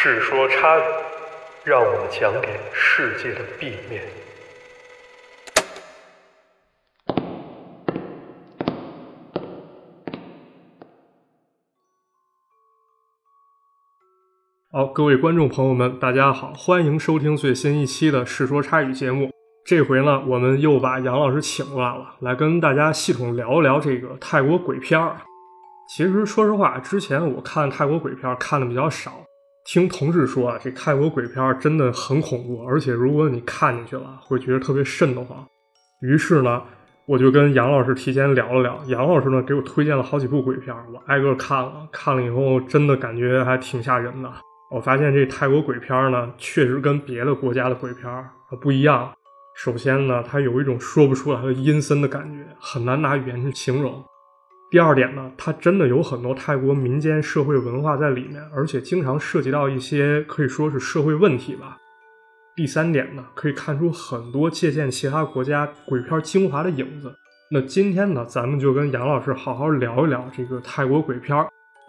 世说差语，让我们讲给世界的 B 面。好，各位观众朋友们，大家好，欢迎收听最新一期的《世说差语》节目。这回呢，我们又把杨老师请过来了，来跟大家系统聊一聊这个泰国鬼片儿。其实说实话，之前我看泰国鬼片看的比较少，听同事说啊，这泰国鬼片真的很恐怖，而且如果你看进去了，会觉得特别瘆得慌。于是呢，我就跟杨老师提前聊了聊，杨老师呢给我推荐了好几部鬼片，我挨个看了，看了以后真的感觉还挺吓人的。我发现这泰国鬼片呢，确实跟别的国家的鬼片不一样。首先呢，它有一种说不出来的阴森的感觉，很难拿语言去形容。第二点呢，它真的有很多泰国民间社会文化在里面，而且经常涉及到一些可以说是社会问题吧。第三点呢，可以看出很多借鉴其他国家鬼片精华的影子。那今天呢，咱们就跟杨老师好好聊一聊这个泰国鬼片。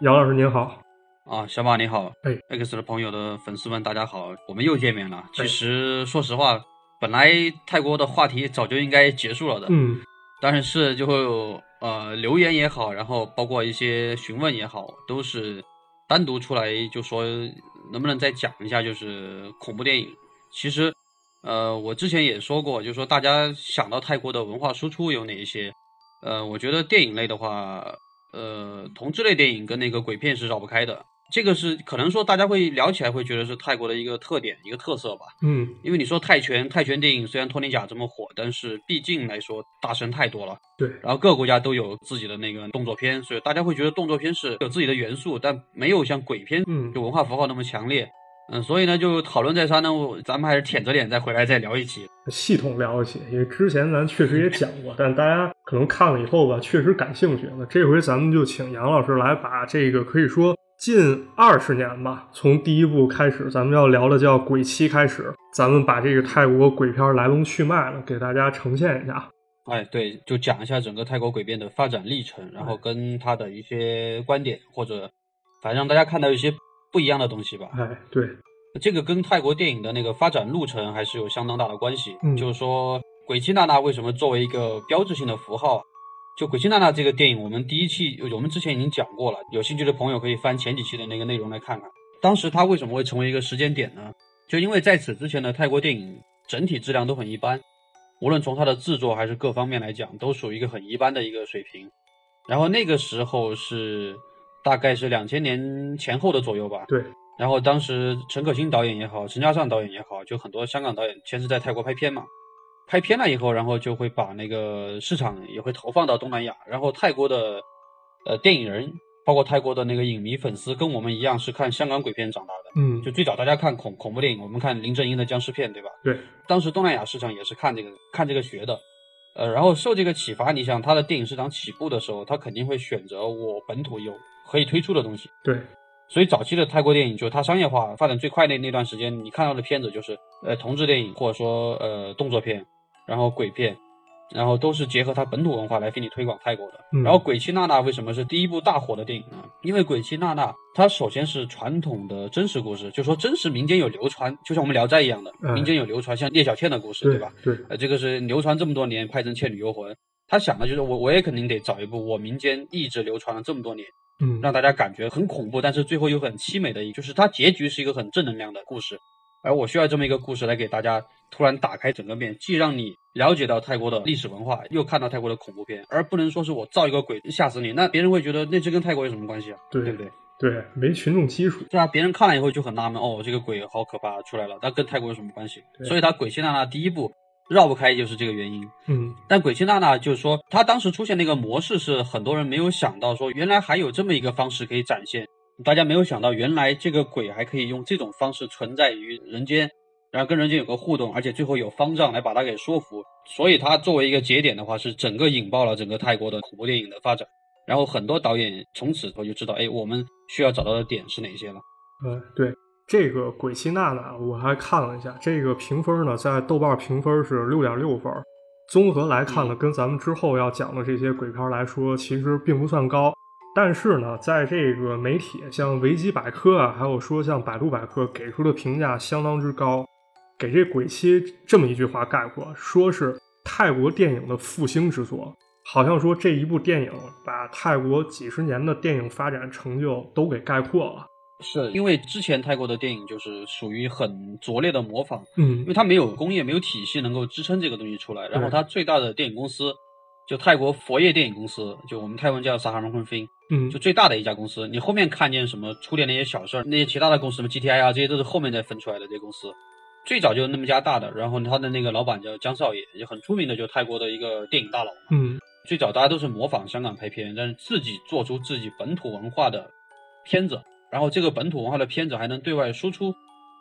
杨老师您好，啊，小马你好，哎，X 的朋友的粉丝们大家好，我们又见面了。其实说实话，本来泰国的话题早就应该结束了的，嗯，但是就会有。呃，留言也好，然后包括一些询问也好，都是单独出来就说能不能再讲一下，就是恐怖电影。其实，呃，我之前也说过，就是说大家想到泰国的文化输出有哪一些？呃，我觉得电影类的话，呃，同志类电影跟那个鬼片是绕不开的。这个是可能说大家会聊起来会觉得是泰国的一个特点一个特色吧，嗯，因为你说泰拳泰拳电影虽然托尼贾这么火，但是毕竟来说大神太多了，对，然后各个国家都有自己的那个动作片，所以大家会觉得动作片是有自己的元素，但没有像鬼片嗯就文化符号那么强烈，嗯，所以呢就讨论再三呢，咱们还是舔着脸再回来再聊一期，系统聊一期，因为之前咱确实也讲过，但大家可能看了以后吧，确实感兴趣，那这回咱们就请杨老师来把这个可以说。近二十年吧，从第一部开始，咱们要聊的叫《鬼妻》开始，咱们把这个泰国鬼片来龙去脉了给大家呈现一下。哎，对，就讲一下整个泰国鬼片的发展历程，然后跟他的一些观点，或者反正让大家看到一些不一样的东西吧。哎，对，这个跟泰国电影的那个发展路程还是有相当大的关系。嗯，就是说，鬼妻娜娜为什么作为一个标志性的符号？就《鬼泣娜娜》这个电影，我们第一期我们之前已经讲过了，有兴趣的朋友可以翻前几期的那个内容来看看。当时它为什么会成为一个时间点呢？就因为在此之前的泰国电影整体质量都很一般，无论从它的制作还是各方面来讲，都属于一个很一般的一个水平。然后那个时候是大概是两千年前后的左右吧。对。然后当时陈可辛导演也好，陈嘉上导演也好，就很多香港导演先是在泰国拍片嘛。拍片了以后，然后就会把那个市场也会投放到东南亚，然后泰国的呃电影人，包括泰国的那个影迷粉丝，跟我们一样是看香港鬼片长大的，嗯，就最早大家看恐恐怖电影，我们看林正英的僵尸片，对吧？对，当时东南亚市场也是看这个看这个学的，呃，然后受这个启发，你想他的电影市场起步的时候，他肯定会选择我本土有可以推出的东西，对，所以早期的泰国电影就它商业化发展最快的那段时间，你看到的片子就是呃同志电影或者说呃动作片。然后鬼片，然后都是结合它本土文化来给你推广泰国的。然后《鬼泣娜娜》为什么是第一部大火的电影呢？因为《鬼泣娜娜》它首先是传统的真实故事，就说真实民间有流传，就像我们《聊斋》一样的，民间有流传，像聂小倩的故事，对吧？对，呃，这个是流传这么多年，拍成《倩女幽魂》，他想的就是我我也肯定得找一部我民间一直流传了这么多年，嗯，让大家感觉很恐怖，但是最后又很凄美的，一，就是它结局是一个很正能量的故事。而我需要这么一个故事来给大家突然打开整个面，既让你了解到泰国的历史文化，又看到泰国的恐怖片，而不能说是我造一个鬼吓死你，那别人会觉得那这跟泰国有什么关系啊？对对不对？对，没群众基础。对啊，别人看了以后就很纳闷，哦，这个鬼好可怕出来了，那跟泰国有什么关系？所以他鬼泣娜娜第一部绕不开就是这个原因。嗯，但鬼泣娜娜就是说，他当时出现那个模式是很多人没有想到，说原来还有这么一个方式可以展现，大家没有想到原来这个鬼还可以用这种方式存在于人间。然后跟人间有个互动，而且最后有方丈来把他给说服，所以他作为一个节点的话，是整个引爆了整个泰国的恐怖电影的发展。然后很多导演从此我就知道，哎，我们需要找到的点是哪些了。嗯，对，这个《鬼泣娜娜》我还看了一下，这个评分呢，在豆瓣评分是六点六分，综合来看呢，跟咱们之后要讲的这些鬼片来说，其实并不算高。但是呢，在这个媒体像维基百科啊，还有说像百度百科给出的评价相当之高，给这《鬼妻》这么一句话概括，说是泰国电影的复兴之作。好像说这一部电影把泰国几十年的电影发展成就都给概括了。是因为之前泰国的电影就是属于很拙劣的模仿，嗯因为它没有工业、没有体系能够支撑这个东西出来。然后它最大的电影公司就泰国佛业电影公司，就我们泰文叫萨哈蒙昆菲，嗯就最大的一家公司。你后面看见什么出点那些小事儿，那些其他的公司什么 GTI 啊，这些都是后面再分出来的这些公司。最早就那么家大的，然后他的那个老板叫江少爷，也很出名的，就泰国的一个电影大佬。嗯最早大家都是模仿香港拍片，但是自己做出自己本土文化的片子，然后这个本土文化的片子还能对外输出。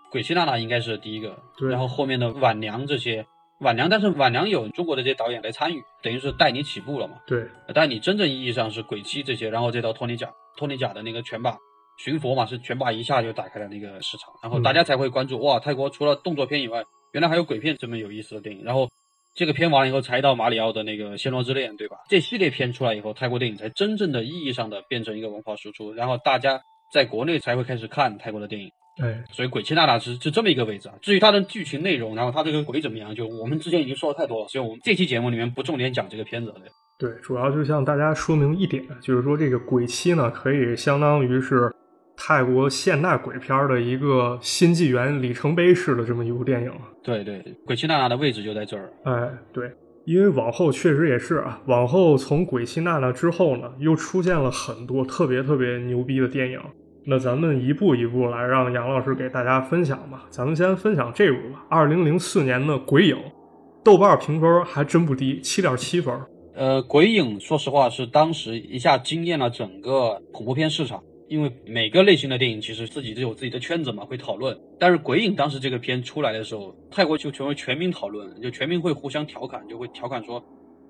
鬼泣娜娜应该是第一个，然后后面的晚娘这些晚娘，但是晚娘有中国的这些导演来参与，等于是带你起步了嘛。对，但你真正意义上是鬼泣这些，然后再到托尼贾，托尼贾的那个拳霸寻佛嘛，是拳霸一下就打开了那个市场，然后大家才会关注、哇，泰国除了动作片以外，原来还有鬼片这么有意思的电影。然后这个片完了以后，才到马里奥的那个《暹罗之恋》，对吧？这系列片出来以后，泰国电影才真正的意义上的变成一个文化输出，然后大家在国内才会开始看泰国的电影。哎，所以《鬼泣娜娜》是是这么一个位置啊。至于它的剧情内容，然后它这个鬼怎么样，就我们之前已经说的太多了，所以我们这期节目里面不重点讲这个片子了。对对，主要就向大家说明一点，就是说这个鬼妻呢，可以相当于是泰国现代鬼片的一个新纪元里程碑式的这么一部电影。对对，鬼泣娜娜的位置就在这儿。哎，对，因为往后确实也是啊，往后从鬼泣娜娜之后呢，又出现了很多特别特别牛逼的电影。那咱们一步一步来，让杨老师给大家分享吧。咱们先分享这部吧，二零零四年的《鬼影》，豆瓣评分还真不低，七点七分。呃，鬼影说实话是当时一下惊艳了整个恐怖片市场，因为每个类型的电影其实自己都有自己的圈子嘛，会讨论。但是鬼影当时这个片出来的时候，泰国就成为全民讨论，就全民会互相调侃，就会调侃说，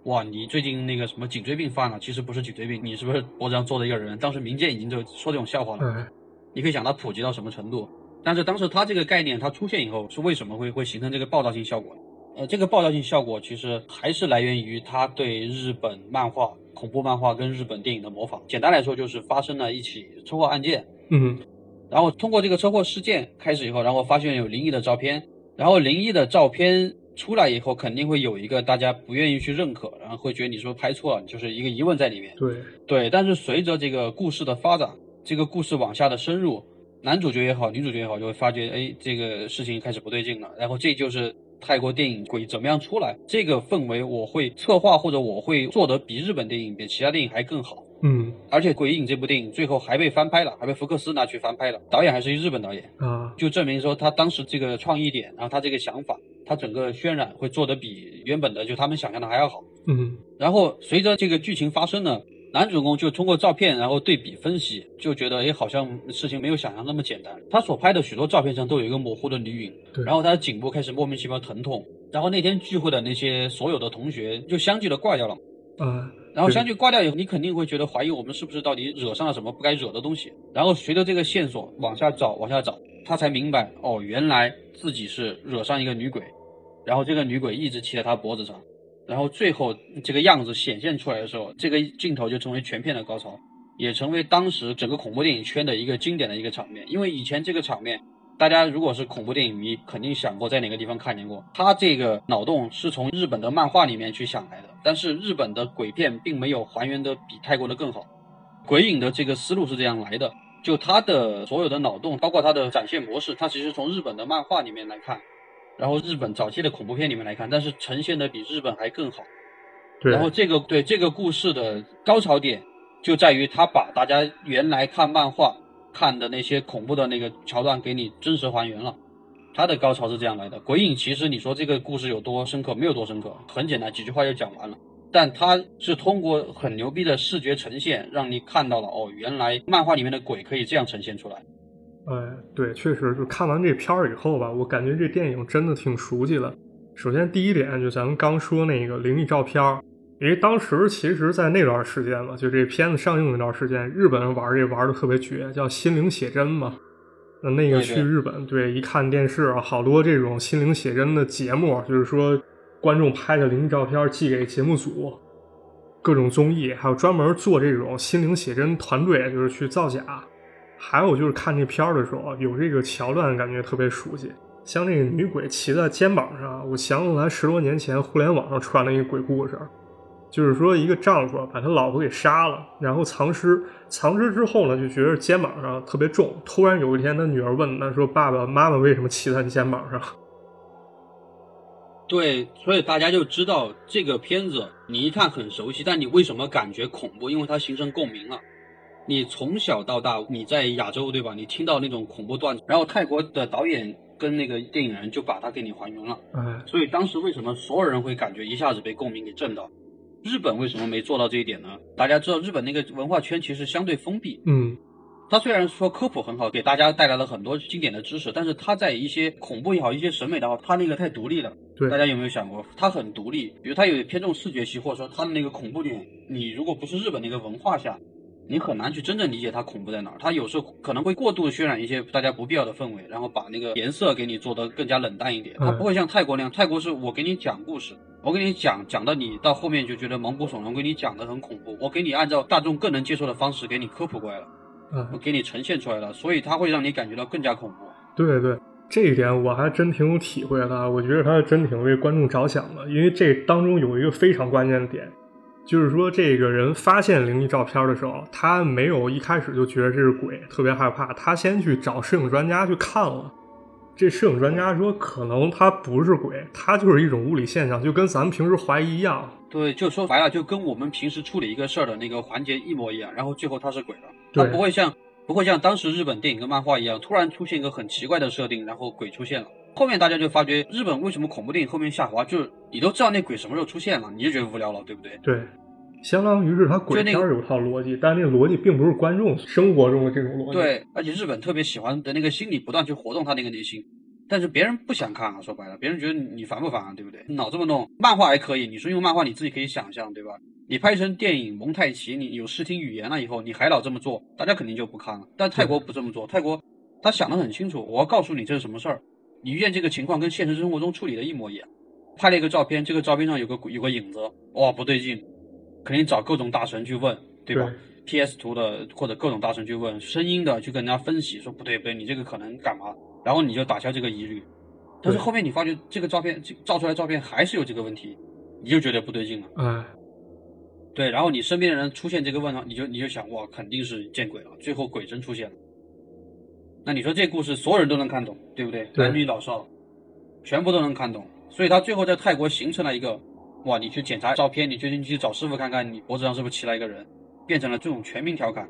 哇，你最近那个什么颈椎病犯了，其实不是颈椎病，你是不是脖子上坐的一个人？当时民间已经就说这种笑话了。嗯，你可以想它普及到什么程度。但是当时它这个概念它出现以后，是为什么会会形成这个爆炸性效果？呃，这个爆炸性效果其实还是来源于它对日本漫画、恐怖漫画跟日本电影的模仿。简单来说，就是发生了一起车祸案件，嗯然后通过这个车祸事件开始以后，然后发现有灵异的照片，然后灵异的照片出来以后，肯定会有一个大家不愿意去认可，然后会觉得你是不是拍错了，就是一个疑问在里面。对，对，但是随着这个故事的发展，这个故事往下的深入，男主角也好，女主角也好，就会发觉，哎，这个事情开始不对劲了。然后这就是泰国电影鬼怎么样出来，这个氛围我会策划或者我会做得比日本电影、比其他电影还更好。嗯而且《鬼影》这部电影最后还被翻拍了，还被福克斯拿去翻拍了，导演还是一日本导演，啊，就证明说他当时这个创意点，然后他这个想法，他整个渲染会做得比原本的就他们想象的还要好。嗯然后随着这个剧情发生呢，男主公就通过照片，然后对比分析，就觉得哎，好像事情没有想象那么简单。他所拍的许多照片上都有一个模糊的女影，对然后他的颈部开始莫名其妙疼痛，然后那天聚会的那些所有的同学就相继的挂掉了。啊，然后相继挂掉以后，你肯定会觉得怀疑我们是不是到底惹上了什么不该惹的东西。然后随着这个线索往下找，往下找，他才明白哦，原来自己是惹上一个女鬼，然后这个女鬼一直骑在他脖子上，然后最后这个样子显现出来的时候，这个镜头就成为全片的高潮，也成为当时整个恐怖电影圈的一个经典的一个场面。因为以前这个场面。大家如果是恐怖电影迷，肯定想过在哪个地方看见过。他这个脑洞是从日本的漫画里面去想来的，但是日本的鬼片并没有还原的比泰国的更好。鬼影的这个思路是这样来的，就它的所有的脑洞，包括它的展现模式，它其实从日本的漫画里面来看，然后日本早期的恐怖片里面来看，但是呈现的比日本还更好。对，然后这个对这个故事的高潮点就在于他把大家原来看漫画看的那些恐怖的那个桥段给你真实还原了。它的高潮是这样来的。鬼影其实你说这个故事有多深刻，没有多深刻，很简单，几句话就讲完了。但它是通过很牛逼的视觉呈现，让你看到了哦，原来漫画里面的鬼可以这样呈现出来。哎，对，确实，就看完这片儿以后吧，我感觉这电影真的挺熟悉的。首先第一点，就咱们刚说那个灵异照片儿，因为当时其实，在那段时间嘛，就这片子上映那段时间，日本人玩这玩的特别绝，叫心灵写真嘛。那那个去日本，对，一看电视啊，好多这种心灵写真的节目，就是说观众拍的灵异照片寄给节目组，各种综艺，还有专门做这种心灵写真团队，就是去造假。还有就是看这片儿的时候，有这个桥段，感觉特别熟悉。像那个女鬼骑在肩膀上，我想起来十多年前互联网上传的一个鬼故事，就是说一个丈夫把他老婆给杀了，然后藏尸，藏尸之后呢，就觉得肩膀上特别重。突然有一天，他女儿问他说：“爸爸妈妈为什么骑在你肩膀上？” 对，所以大家就知道这个片子你一看很熟悉，但你为什么感觉恐怖？因为它形成共鸣了。你从小到大你在亚洲对吧？你听到那种恐怖段子，然后泰国的导演跟那个电影人就把它给你还原了。哎，所以当时为什么所有人会感觉一下子被共鸣给震到？日本为什么没做到这一点呢？大家知道日本那个文化圈其实相对封闭。嗯。他虽然说科普很好，给大家带来了很多经典的知识，但是他在一些恐怖也好，一些审美的话，他那个太独立了。对，大家有没有想过，他很独立？比如他有偏重视觉系，或者说他的那个恐怖点，你如果不是日本那个文化下，你很难去真正理解它恐怖在哪儿。它有时候可能会过度渲染一些大家不必要的氛围，然后把那个颜色给你做得更加冷淡一点。它不会像泰国那样，泰国是我给你讲故事，我给你讲讲到你到后面就觉得毛骨悚然，给你讲的很恐怖，我给你按照大众更能接受的方式给你科普过来了。我，给你呈现出来了，所以它会让你感觉到更加恐怖。对对，这一点我还真挺有体会的。我觉得他真挺为观众着想的，因为这当中有一个非常关键的点，就是说这个人发现灵异照片的时候，他没有一开始就觉得这是鬼，特别害怕，他先去找摄影专家去看了。这摄影专家说，可能他不是鬼，他就是一种物理现象，就跟咱们平时怀疑一样。对，就说白了，就跟我们平时处理一个事儿的那个环节一模一样，然后最后他是鬼了。他不会像不会像当时日本电影跟漫画一样，突然出现一个很奇怪的设定，然后鬼出现了。后面大家就发觉，日本为什么恐怖电影后面下滑，就是你都知道那鬼什么时候出现了，你就觉得无聊了，对不对？对，相当于是他鬼片有套逻辑，但那个逻辑并不是观众生活中的这种逻辑。对，而且日本特别喜欢的那个心理不断去活动他那个内心，但是别人不想看啊，说白了，别人觉得你烦不烦啊，对不对？脑这么弄，漫画还可以，你说用漫画你自己可以想象，对吧？你拍成电影蒙太奇，你有视听语言了以后，你还老这么做，大家肯定就不看了。但泰国不这么做，泰国他想得很清楚，我要告诉你这是什么事儿，你遇见这个情况跟现实生活中处理的一模一样。拍了一个照片，这个照片上有个有个影子，哇，不对劲，肯定找各种大神去问，对吧？P.S. 图的或者各种大神去问，声音的去跟人家分析，说不对不对，你这个可能干嘛？然后你就打消这个疑虑。但是后面你发觉这个照片照出来照片还是有这个问题，你就觉得不对劲了。哎。对，然后你身边的人出现这个问题，你就你就想哇，肯定是见鬼了。最后鬼真出现了，那你说这故事所有人都能看懂，对不对？男女老少全部都能看懂。所以他最后在泰国形成了一个哇，你去检查照片，你最近去找师傅看看，你脖子上是不是骑了一个人，变成了这种全民调侃，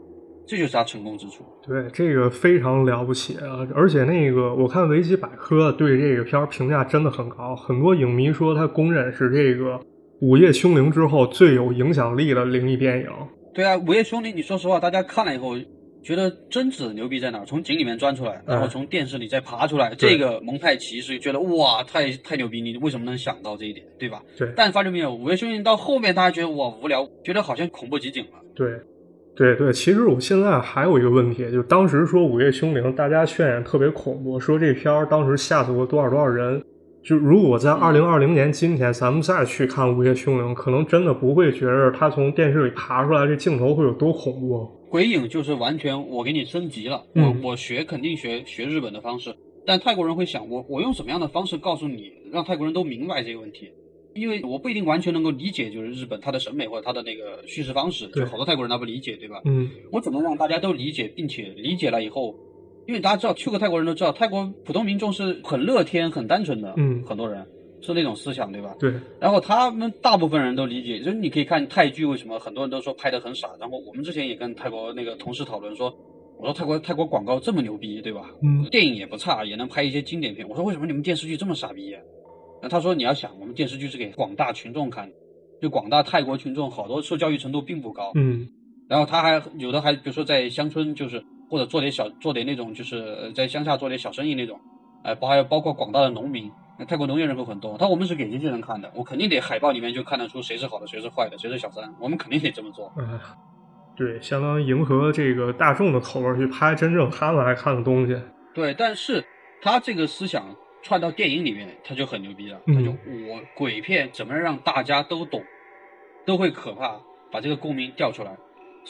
这就是他成功之处。对，这个非常了不起啊！而且那个我看维基百科对这个片儿评价真的很高，很多影迷说他公认是这个。午夜凶铃之后最有影响力的灵异电影，对啊，午夜凶铃，你说实话，大家看了以后觉得贞子牛逼在哪？从井里面钻出来，然后从电视里再爬出来，这个蒙太奇是觉得哇，太太牛逼！你为什么能想到这一点，对吧？对。但发现没有，午夜凶铃到后面大家觉得哇无聊，觉得好像恐怖极紧了。对，对对。其实我现在还有一个问题，就当时说午夜凶铃，大家渲染特别恐怖，说这片儿当时吓死过多少多少人。就如果在二零二零年今天，咱们再去看《午夜凶铃》，可能真的不会觉着他从电视里爬出来这镜头会有多恐怖。鬼影就是完全我给你升级了，我我学肯定学学日本的方式，但泰国人会想我我用什么样的方式告诉你，让泰国人都明白这个问题？因为我不一定完全能够理解，就是日本他的审美或者他的那个叙事方式，就好多泰国人他不理解，对吧？嗯，我怎么让大家都理解，并且理解了以后？因为大家知道去过泰国人都知道，泰国普通民众是很乐天、很单纯的，嗯，很多人是那种思想，对吧？对。然后他们大部分人都理解，就是你可以看泰剧，为什么很多人都说拍的很傻？然后我们之前也跟泰国那个同事讨论说，我说泰国泰国广告这么牛逼，对吧？嗯。电影也不差，也能拍一些经典片。我说为什么你们电视剧这么傻逼？那他说你要想，我们电视剧是给广大群众看，就广大泰国群众好多受教育程度并不高，嗯。然后他还有的还比如说在乡村就是。或者做点小做点那种，就是在乡下做点小生意那种，哎，包还有包括广大的农民，泰国农业人口很多，他我们是给这些人看的，我肯定得海报里面就看得出谁是好的，谁是坏的，谁是小三，我们肯定得这么做。嗯，对，相当于迎合这个大众的口味去拍真正他们爱看的东西。对，但是他这个思想串到电影里面，他就很牛逼了，他就我鬼片怎么让大家都懂，都会可怕。把这个共鸣调出来。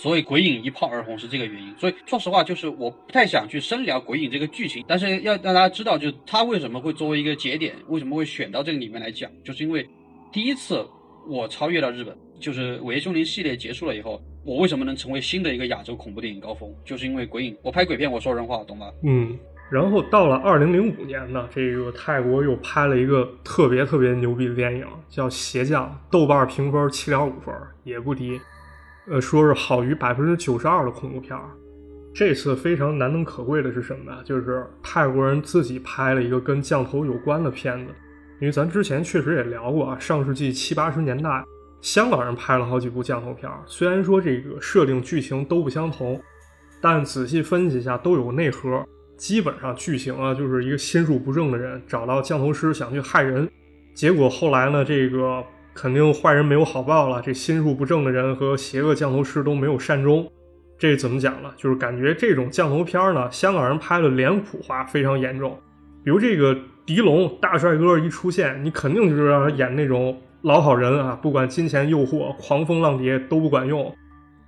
所以鬼影一炮而红是这个原因。所以说实话，就是我不太想去深聊鬼影这个剧情，但是要让大家知道，就是他为什么会作为一个节点，为什么会选到这个里面来讲，就是因为第一次我超越了日本，就是《午夜凶铃》系列结束了以后，我为什么能成为新的一个亚洲恐怖电影高峰，就是因为鬼影。我拍鬼片，我说人话，懂吗？嗯。然后到了二零零五年呢，这个泰国又拍了一个特别特别牛逼的电影，叫《邪将》，豆瓣评分七点五分，也不低。呃，说是好于百分之九十二的恐怖片儿。这次非常难能可贵的是什么呀？就是泰国人自己拍了一个跟降头有关的片子。因为咱之前确实也聊过啊，上世纪七八十年代，香港人拍了好几部降头片儿。虽然说这个设定剧情都不相同，但仔细分析一下都有内核。基本上剧情啊，就是一个心术不正的人找到降头师想去害人，结果后来呢，这个。肯定坏人没有好报了，这心术不正的人和邪恶降头师都没有善终，这怎么讲呢？就是感觉这种降头片呢，香港人拍的脸谱化非常严重。比如这个狄龙大帅哥一出现，你肯定就是让他演那种老好人啊，不管金钱诱惑、狂风浪蝶都不管用。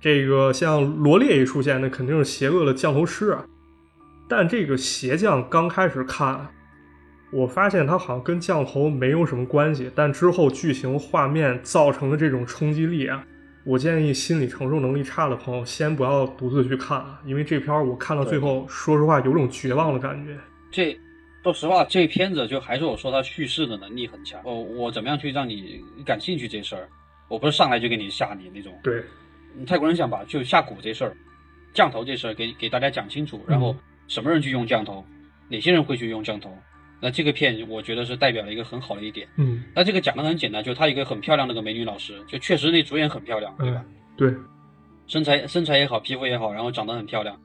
这个像罗列一出现，那肯定是邪恶的降头师啊。但这个邪将刚开始看。我发现它好像跟降头没有什么关系，但之后剧情画面造成的这种冲击力啊，我建议心理承受能力差的朋友先不要独自去看啊，因为这片我看到最后，说实话有种绝望的感觉。这，说实话，这片子就还是我说它叙事的能力很强。哦，我怎么样去让你感兴趣这事儿？我不是上来就给你吓你那种。对，泰国人想把就下蛊这事儿，降头这事儿给给大家讲清楚，然后什么人去用降头，哪些人会去用降头。那这个片我觉得是代表了一个很好的一点，嗯，那这个讲的很简单，就她一个很漂亮的个美女老师，就确实那主演很漂亮，对吧？对，身材身材也好，皮肤也好，然后长得很漂亮，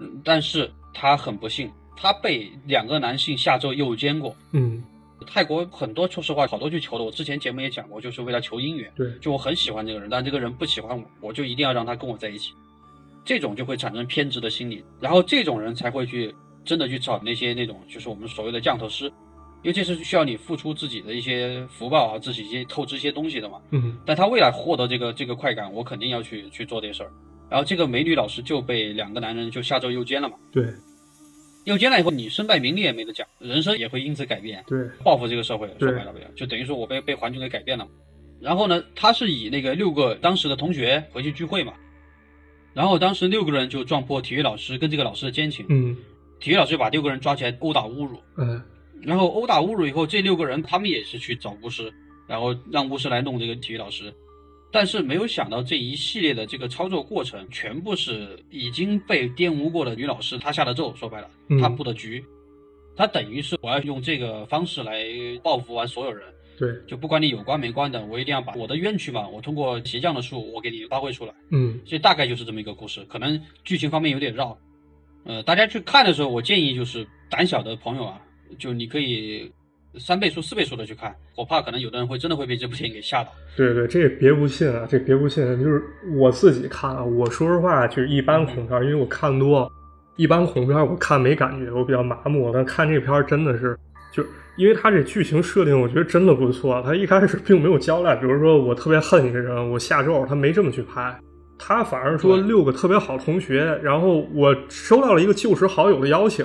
嗯，但是她很不幸，她被两个男性下咒诱奸过，嗯，泰国很多说实话好多去求的，我之前节目也讲过，就是为了求姻缘，对，就我很喜欢这个人，但这个人不喜欢我，我就一定要让他跟我在一起，这种就会产生偏执的心理，然后这种人才会去。真的去找那些那种，就是我们所谓的降头师，因为这是需要你付出自己的一些福报啊，自己一些透支一些东西的嘛。嗯。但他为了获得这个这个快感，我肯定要去去做这事儿。然后这个美女老师就被两个男人就下咒诱奸了嘛。对。诱奸了以后，你身败名裂也没得讲，人生也会因此改变。对。报复这个社会，说白了不要，就等于说我被被环境给改变了。然后呢，他是以那个六个当时的同学回去聚会嘛，然后当时六个人就撞破体育老师跟这个老师的奸情。嗯。体育老师就把六个人抓起来殴打侮辱，嗯，然后殴打侮辱以后，这六个人他们也是去找巫师，然后让巫师来弄这个体育老师，但是没有想到这一系列的这个操作过程，全部是已经被玷污过的女老师她下的咒，说白了，她布的局，她等于是我要用这个方式来报复完所有人，对，就不管你有关没关的，我一定要把我的冤屈嘛，我通过邪将的术，我给你发挥出来，嗯，所以大概就是这么一个故事，可能剧情方面有点绕。呃，大家去看的时候，我建议就是胆小的朋友啊，就你可以三倍速、四倍速的去看，我怕可能有的人会真的会被这部电影给吓到。对对，这别不信啊，这别不信，就是我自己看啊，我说实话就是一般恐怖片，因为我看多，一般恐怖片我看没感觉，我比较麻木。但看这片真的是，就因为它这剧情设定，我觉得真的不错。他一开始并没有交代，比如说我特别恨一个人，我下咒，他没这么去拍。他反而说六个特别好同学，然后我收到了一个旧时好友的邀请，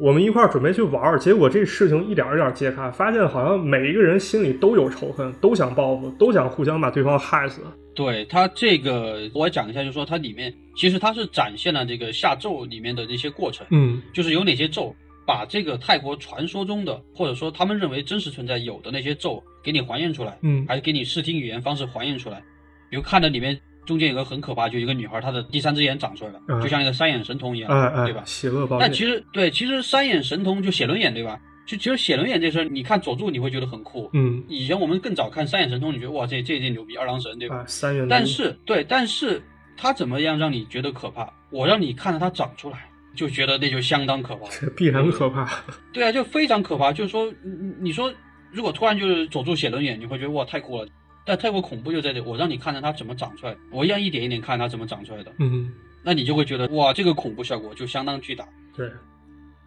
我们一块儿准备去玩儿。结果这事情一点一点揭开，发现好像每一个人心里都有仇恨，都想报复，都想互相把对方害死。对他这个，我讲一下，就是说它里面其实它是展现了这个下咒里面的那些过程，嗯，就是有哪些咒，把这个泰国传说中的或者说他们认为真实存在有的那些咒给你还原出来，嗯，还是给你视听语言方式还原出来，比如看的里面。中间有个很可怕，就一个女孩，她的第三只眼长出来了，就像一个三眼神童一样，对吧？邪恶但其实对，其实三眼神童就写轮眼，对吧？就其实写轮眼这事儿，你看佐助你会觉得很酷，嗯。以前我们更早看三眼神童，你觉得哇，这这这牛逼，二郎神，对吧？三眼。但是对，但是他怎么样让你觉得可怕？我让你看着他长出来，就觉得那就相当可怕，必然可怕。对啊，就非常可怕。就是说，你你说如果突然就是佐助写轮眼，你会觉得哇，太酷了。但泰国恐怖就在这，我让你看着它怎么长出来，我一样一点一点看它怎么长出来的。嗯，那你就会觉得哇，这个恐怖效果就相当巨大。对。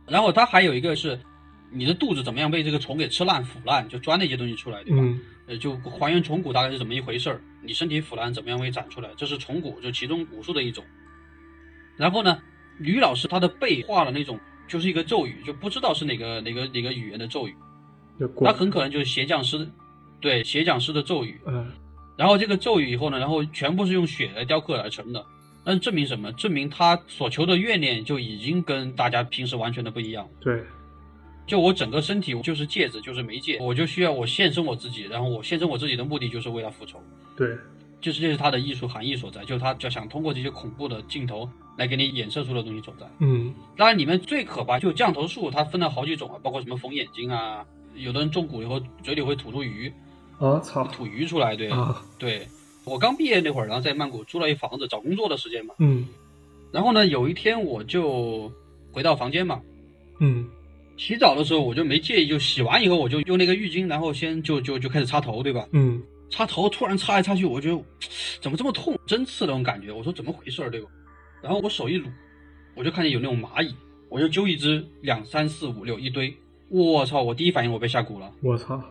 然后它还有一个是，你的肚子怎么样被这个虫给吃烂腐烂，就钻那些东西出来，对吧？呃，就还原虫骨大概是怎么一回事儿，你身体腐烂怎么样会长出来，这是虫骨，就其中武术的一种。然后呢，吕老师他的背画了那种就是一个咒语，就不知道是哪个哪个哪个语言的咒语，他很可能就是邪降师，对邪讲师的咒语。嗯。然后这个咒语以后呢，然后全部是用血来雕刻而成的。那证明什么？证明他所求的怨念就已经跟大家平时完全的不一样。对，就我整个身体就是戒指，就是媒介，我就需要我献身我自己，然后我献身我自己的目的就是为了复仇。对，就是这是他的艺术含义所在，就是他就想通过这些恐怖的镜头来给你衍射出的东西所在。嗯，当然里面最可怕就降头术，它分了好几种啊，包括什么缝眼睛啊，有的人中蛊以后嘴里会吐出鱼，啊操，吐鱼出来，对，对。我刚毕业那会儿，然后在曼谷租了一房子，找工作的时间嘛。嗯。然后呢，有一天我就回到房间嘛。嗯。洗澡的时候我就没介意，就洗完以后我就用那个浴巾，然后先就就就开始擦头，对吧？嗯。擦头突然擦来擦去，我觉得怎么这么痛，针刺那种感觉。我说怎么回事儿，对吧？然后我手一撸，我就看见有那种蚂蚁，我就揪一只，两三四五六一堆。我操！我第一反应我被下蛊了。我操！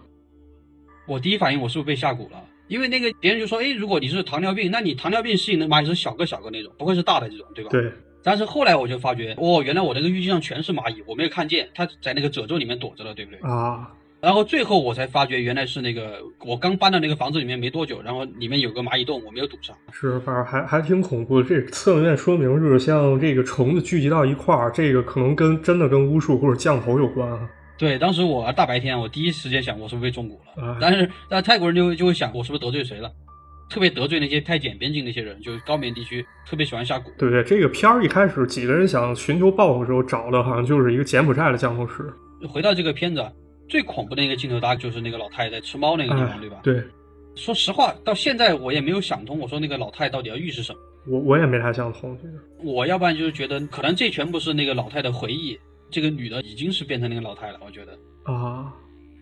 我第一反应我是不是被下蛊了？因为那个别人就说，哎，如果你是糖尿病，那你糖尿病适应的蚂蚁是小个小个那种，不会是大的这种，对吧？对。但是后来我就发觉，哦，原来我那个浴巾上全是蚂蚁，我没有看见，它在那个褶皱里面躲着了，对不对？啊。然后最后我才发觉，原来是那个我刚搬到那个房子里面没多久，然后里面有个蚂蚁洞，我没有堵上。是，反正还还挺恐怖。这侧面说明就是像这个虫子聚集到一块儿，这个可能跟真的跟巫术或者降头有关啊。对，当时我大白天，我第一时间想，我是不是被中蛊了？但是那泰国人就就会想，我是不是得罪谁了？特别得罪那些太检边境那些人，就是高棉地区特别喜欢下蛊。对不对，这个片儿一开始几个人想寻求报复的时候，找的好像就是一个柬埔寨的降头师。回到这个片子，最恐怖的一个镜头，大概就是那个老太太吃猫那个地方，对吧？对。说实话，到现在我也没有想通，我说那个老太到底要预示什么？我我也没太想通。这个，我要不然就是觉得，可能这全部是那个老太的回忆。这个女的已经是变成那个老太了，我觉得啊，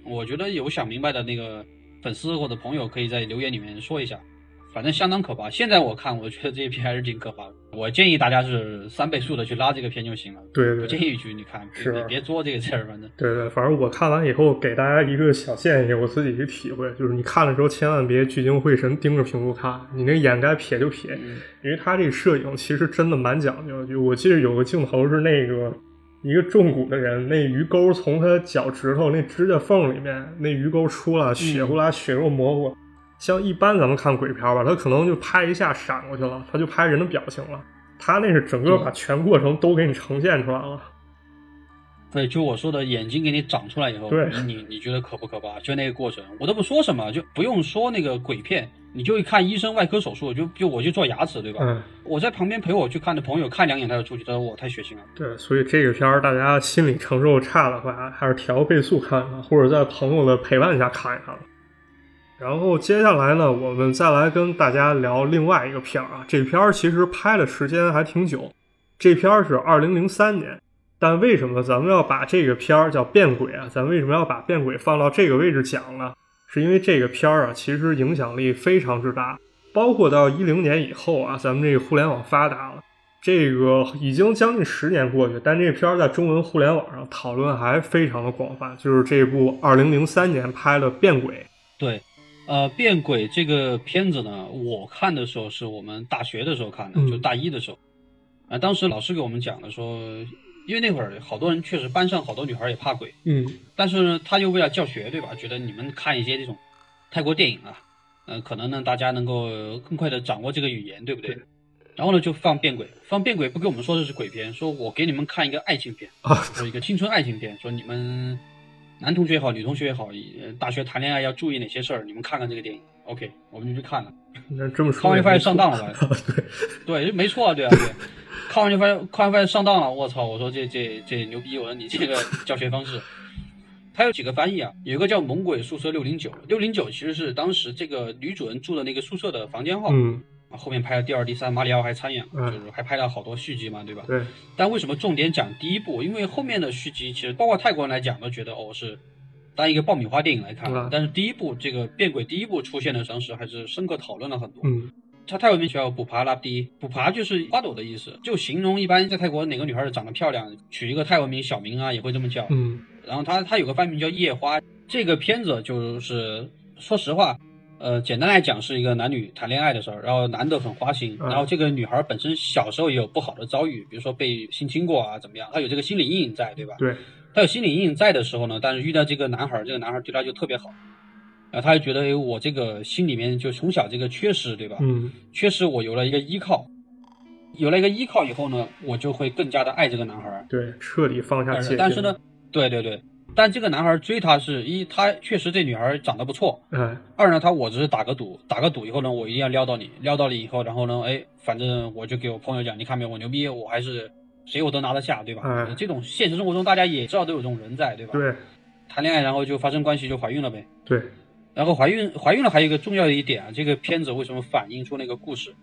我觉得有想明白的那个粉丝或者朋友可以在留言里面说一下。反正相当可怕。现在我看，我觉得这一片还是挺可怕的。我建议大家是三倍速的去拉这个片就行了。对，不建议去你看，别别作这个事儿，反正。对对，反正我看完以后给大家一个小建议，我自己去体会，就是你看的时候千万别聚精会神盯着屏幕看，你那眼该撇就瞥，因为他这摄影其实真的蛮讲究。就我记得有个镜头是那个一个中蛊的人，那鱼钩从他脚趾头那指甲缝里面，那鱼钩出来，血呼啦，血肉模糊。像一般咱们看鬼片吧，他可能就拍一下闪过去了，他就拍人的表情了。他那是整个把全过程都给你呈现出来了。对，就我说的眼睛给你长出来以后，对，你你觉得可不可怕？就那个过程，我都不说什么，就不用说那个鬼片，你就一看医生外科手术，就就我去做牙齿，对吧？嗯。我在旁边陪我去看的朋友看两眼他就出去，他说我太血腥了。对，所以这个片儿大家心理承受差的话，还是调倍速看看，或者在朋友的陪伴下看一看。然后接下来呢，我们再来跟大家聊另外一个片儿啊。这片儿其实拍的时间还挺久，这片儿是二零零三年。但为什么咱们要把这个片儿叫《变鬼》啊？咱为什么要把《变鬼》放到这个位置讲呢？是因为这个片儿啊，其实影响力非常之大。包括到一零年以后啊，咱们这个互联网发达了，这个已经将近十年过去，但这片儿在中文互联网上讨论还非常的广泛。就是这部二零零三年拍的《变鬼》，对。呃，变鬼这个片子呢，我看的时候是我们大学的时候看的，就大一的时候。啊，当时老师给我们讲的说，因为那会儿好多人确实班上好多女孩也怕鬼，嗯，但是呢，他又为了教学，对吧？觉得你们看一些这种泰国电影啊，嗯，可能呢大家能够更快的掌握这个语言，对不对？然后呢就放变鬼，放变鬼不跟我们说这是鬼片，说我给你们看一个爱情片，说一个青春爱情片，说你们。男同学也好，女同学也好，大学谈恋爱要注意哪些事儿？你们看看这个电影，OK，我们就去看了。那这么说，看完就发现上当了吧？对，对，没错啊，对啊，对。看完就发现，看完发现上当了，我操！我说这这这牛逼！我说你这个教学方式，它有几个翻译啊？有一个叫“猛鬼宿舍六零九”，六零九其实是当时这个女主人住的那个宿舍的房间号。嗯。后面拍了第二、第三，马里奥还参演，就是还拍了好多续集嘛，对吧？对。但为什么重点讲第一部？因为后面的续集其实包括泰国人来讲都觉得哦是当一个爆米花电影来看。但是第一部这个变鬼第一部出现的当时还是深刻讨论了很多。嗯。他泰文名叫补爬拉迪，补爬就是花朵的意思，就形容一般在泰国哪个女孩长得漂亮，取一个泰文名小名啊也会这么叫。嗯。然后他他有个番名叫夜花，这个片子就是。说实话，呃，简单来讲是一个男女谈恋爱的事儿，然后男的很花心，嗯然后这个女孩本身小时候也有不好的遭遇，比如说被性侵过啊，怎么样，她有这个心理阴影在，对吧？对，她有心理阴影在的时候呢，但是遇到这个男孩儿，这个男孩儿对她就特别好，然后她就觉得，哎，我这个心里面就从小这个缺失，对吧？嗯缺失我有了一个依靠，有了一个依靠以后呢，我就会更加的爱这个男孩儿。对，彻底放下但戒心。是但是呢，，对对对，但这个男孩儿追她是一，他确实这女孩儿长得不错，嗯，二呢，他我只是打个赌，打个赌以后呢，我一定要撩到你，撩到你以后，然后呢，哎，反正我就给我朋友讲，你看没有，我牛逼，我还是谁我都拿得下，对吧？嗯这种现实生活中大家也知道都有这种人在，对吧？对谈恋爱然后就发生关系就怀孕了呗，对，然后怀孕怀孕了还有一个重要的一点啊，这个片子为什么反映出那个故事？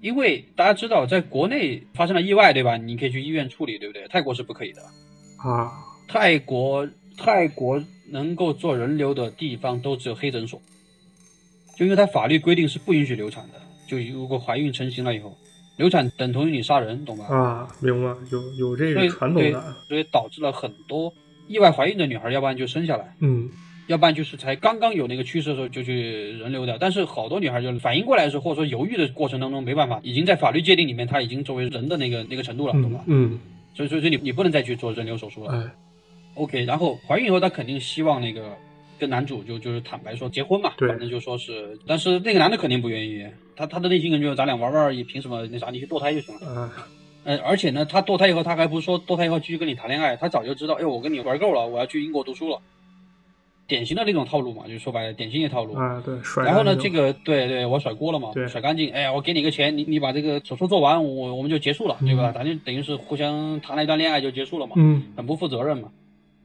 因为大家知道，在国内发生了意外，对吧？你可以去医院处理，对不对？泰国是不可以的。啊，泰国泰国能够做人流的地方都只有黑诊所，就因为它法律规定是不允许流产的。就如果怀孕成型了以后，流产等同于你杀人，懂吧？啊，明白，有有这个传统感。，所以导致了很多意外怀孕的女孩，要不然就生下来，嗯，要不然就是才刚刚有那个趋势的时候就去人流的。但是好多女孩就反应过来的时候，或者说犹豫的过程当中，没办法，已经在法律界定里面，她已经作为人的那个那个程度了，懂吗嗯？嗯，所以所以所以你你不能再去做人流手术了。哎，OK，然后怀孕以后，她肯定希望那个跟男主就就是坦白说结婚嘛，对反正就说是，但是那个男的肯定不愿意，他他的内心可能就是咱俩玩玩而已，凭什么那啥你去堕胎就行了。嗯，呃，而且呢，他堕胎以后，他还不是说堕胎以后继续跟你谈恋爱，他早就知道，哎，我跟你玩够了，我要去英国读书了，典型的那种套路嘛，就是说白了，典型的套路。啊，对，甩然后呢，这个对对，我甩锅了嘛对，甩干净。哎呀，我给你个钱，你你把这个手术做完，我我们就结束了，对吧？嗯咱就等于是互相谈了一段恋爱就结束了嘛。嗯很不负责任嘛。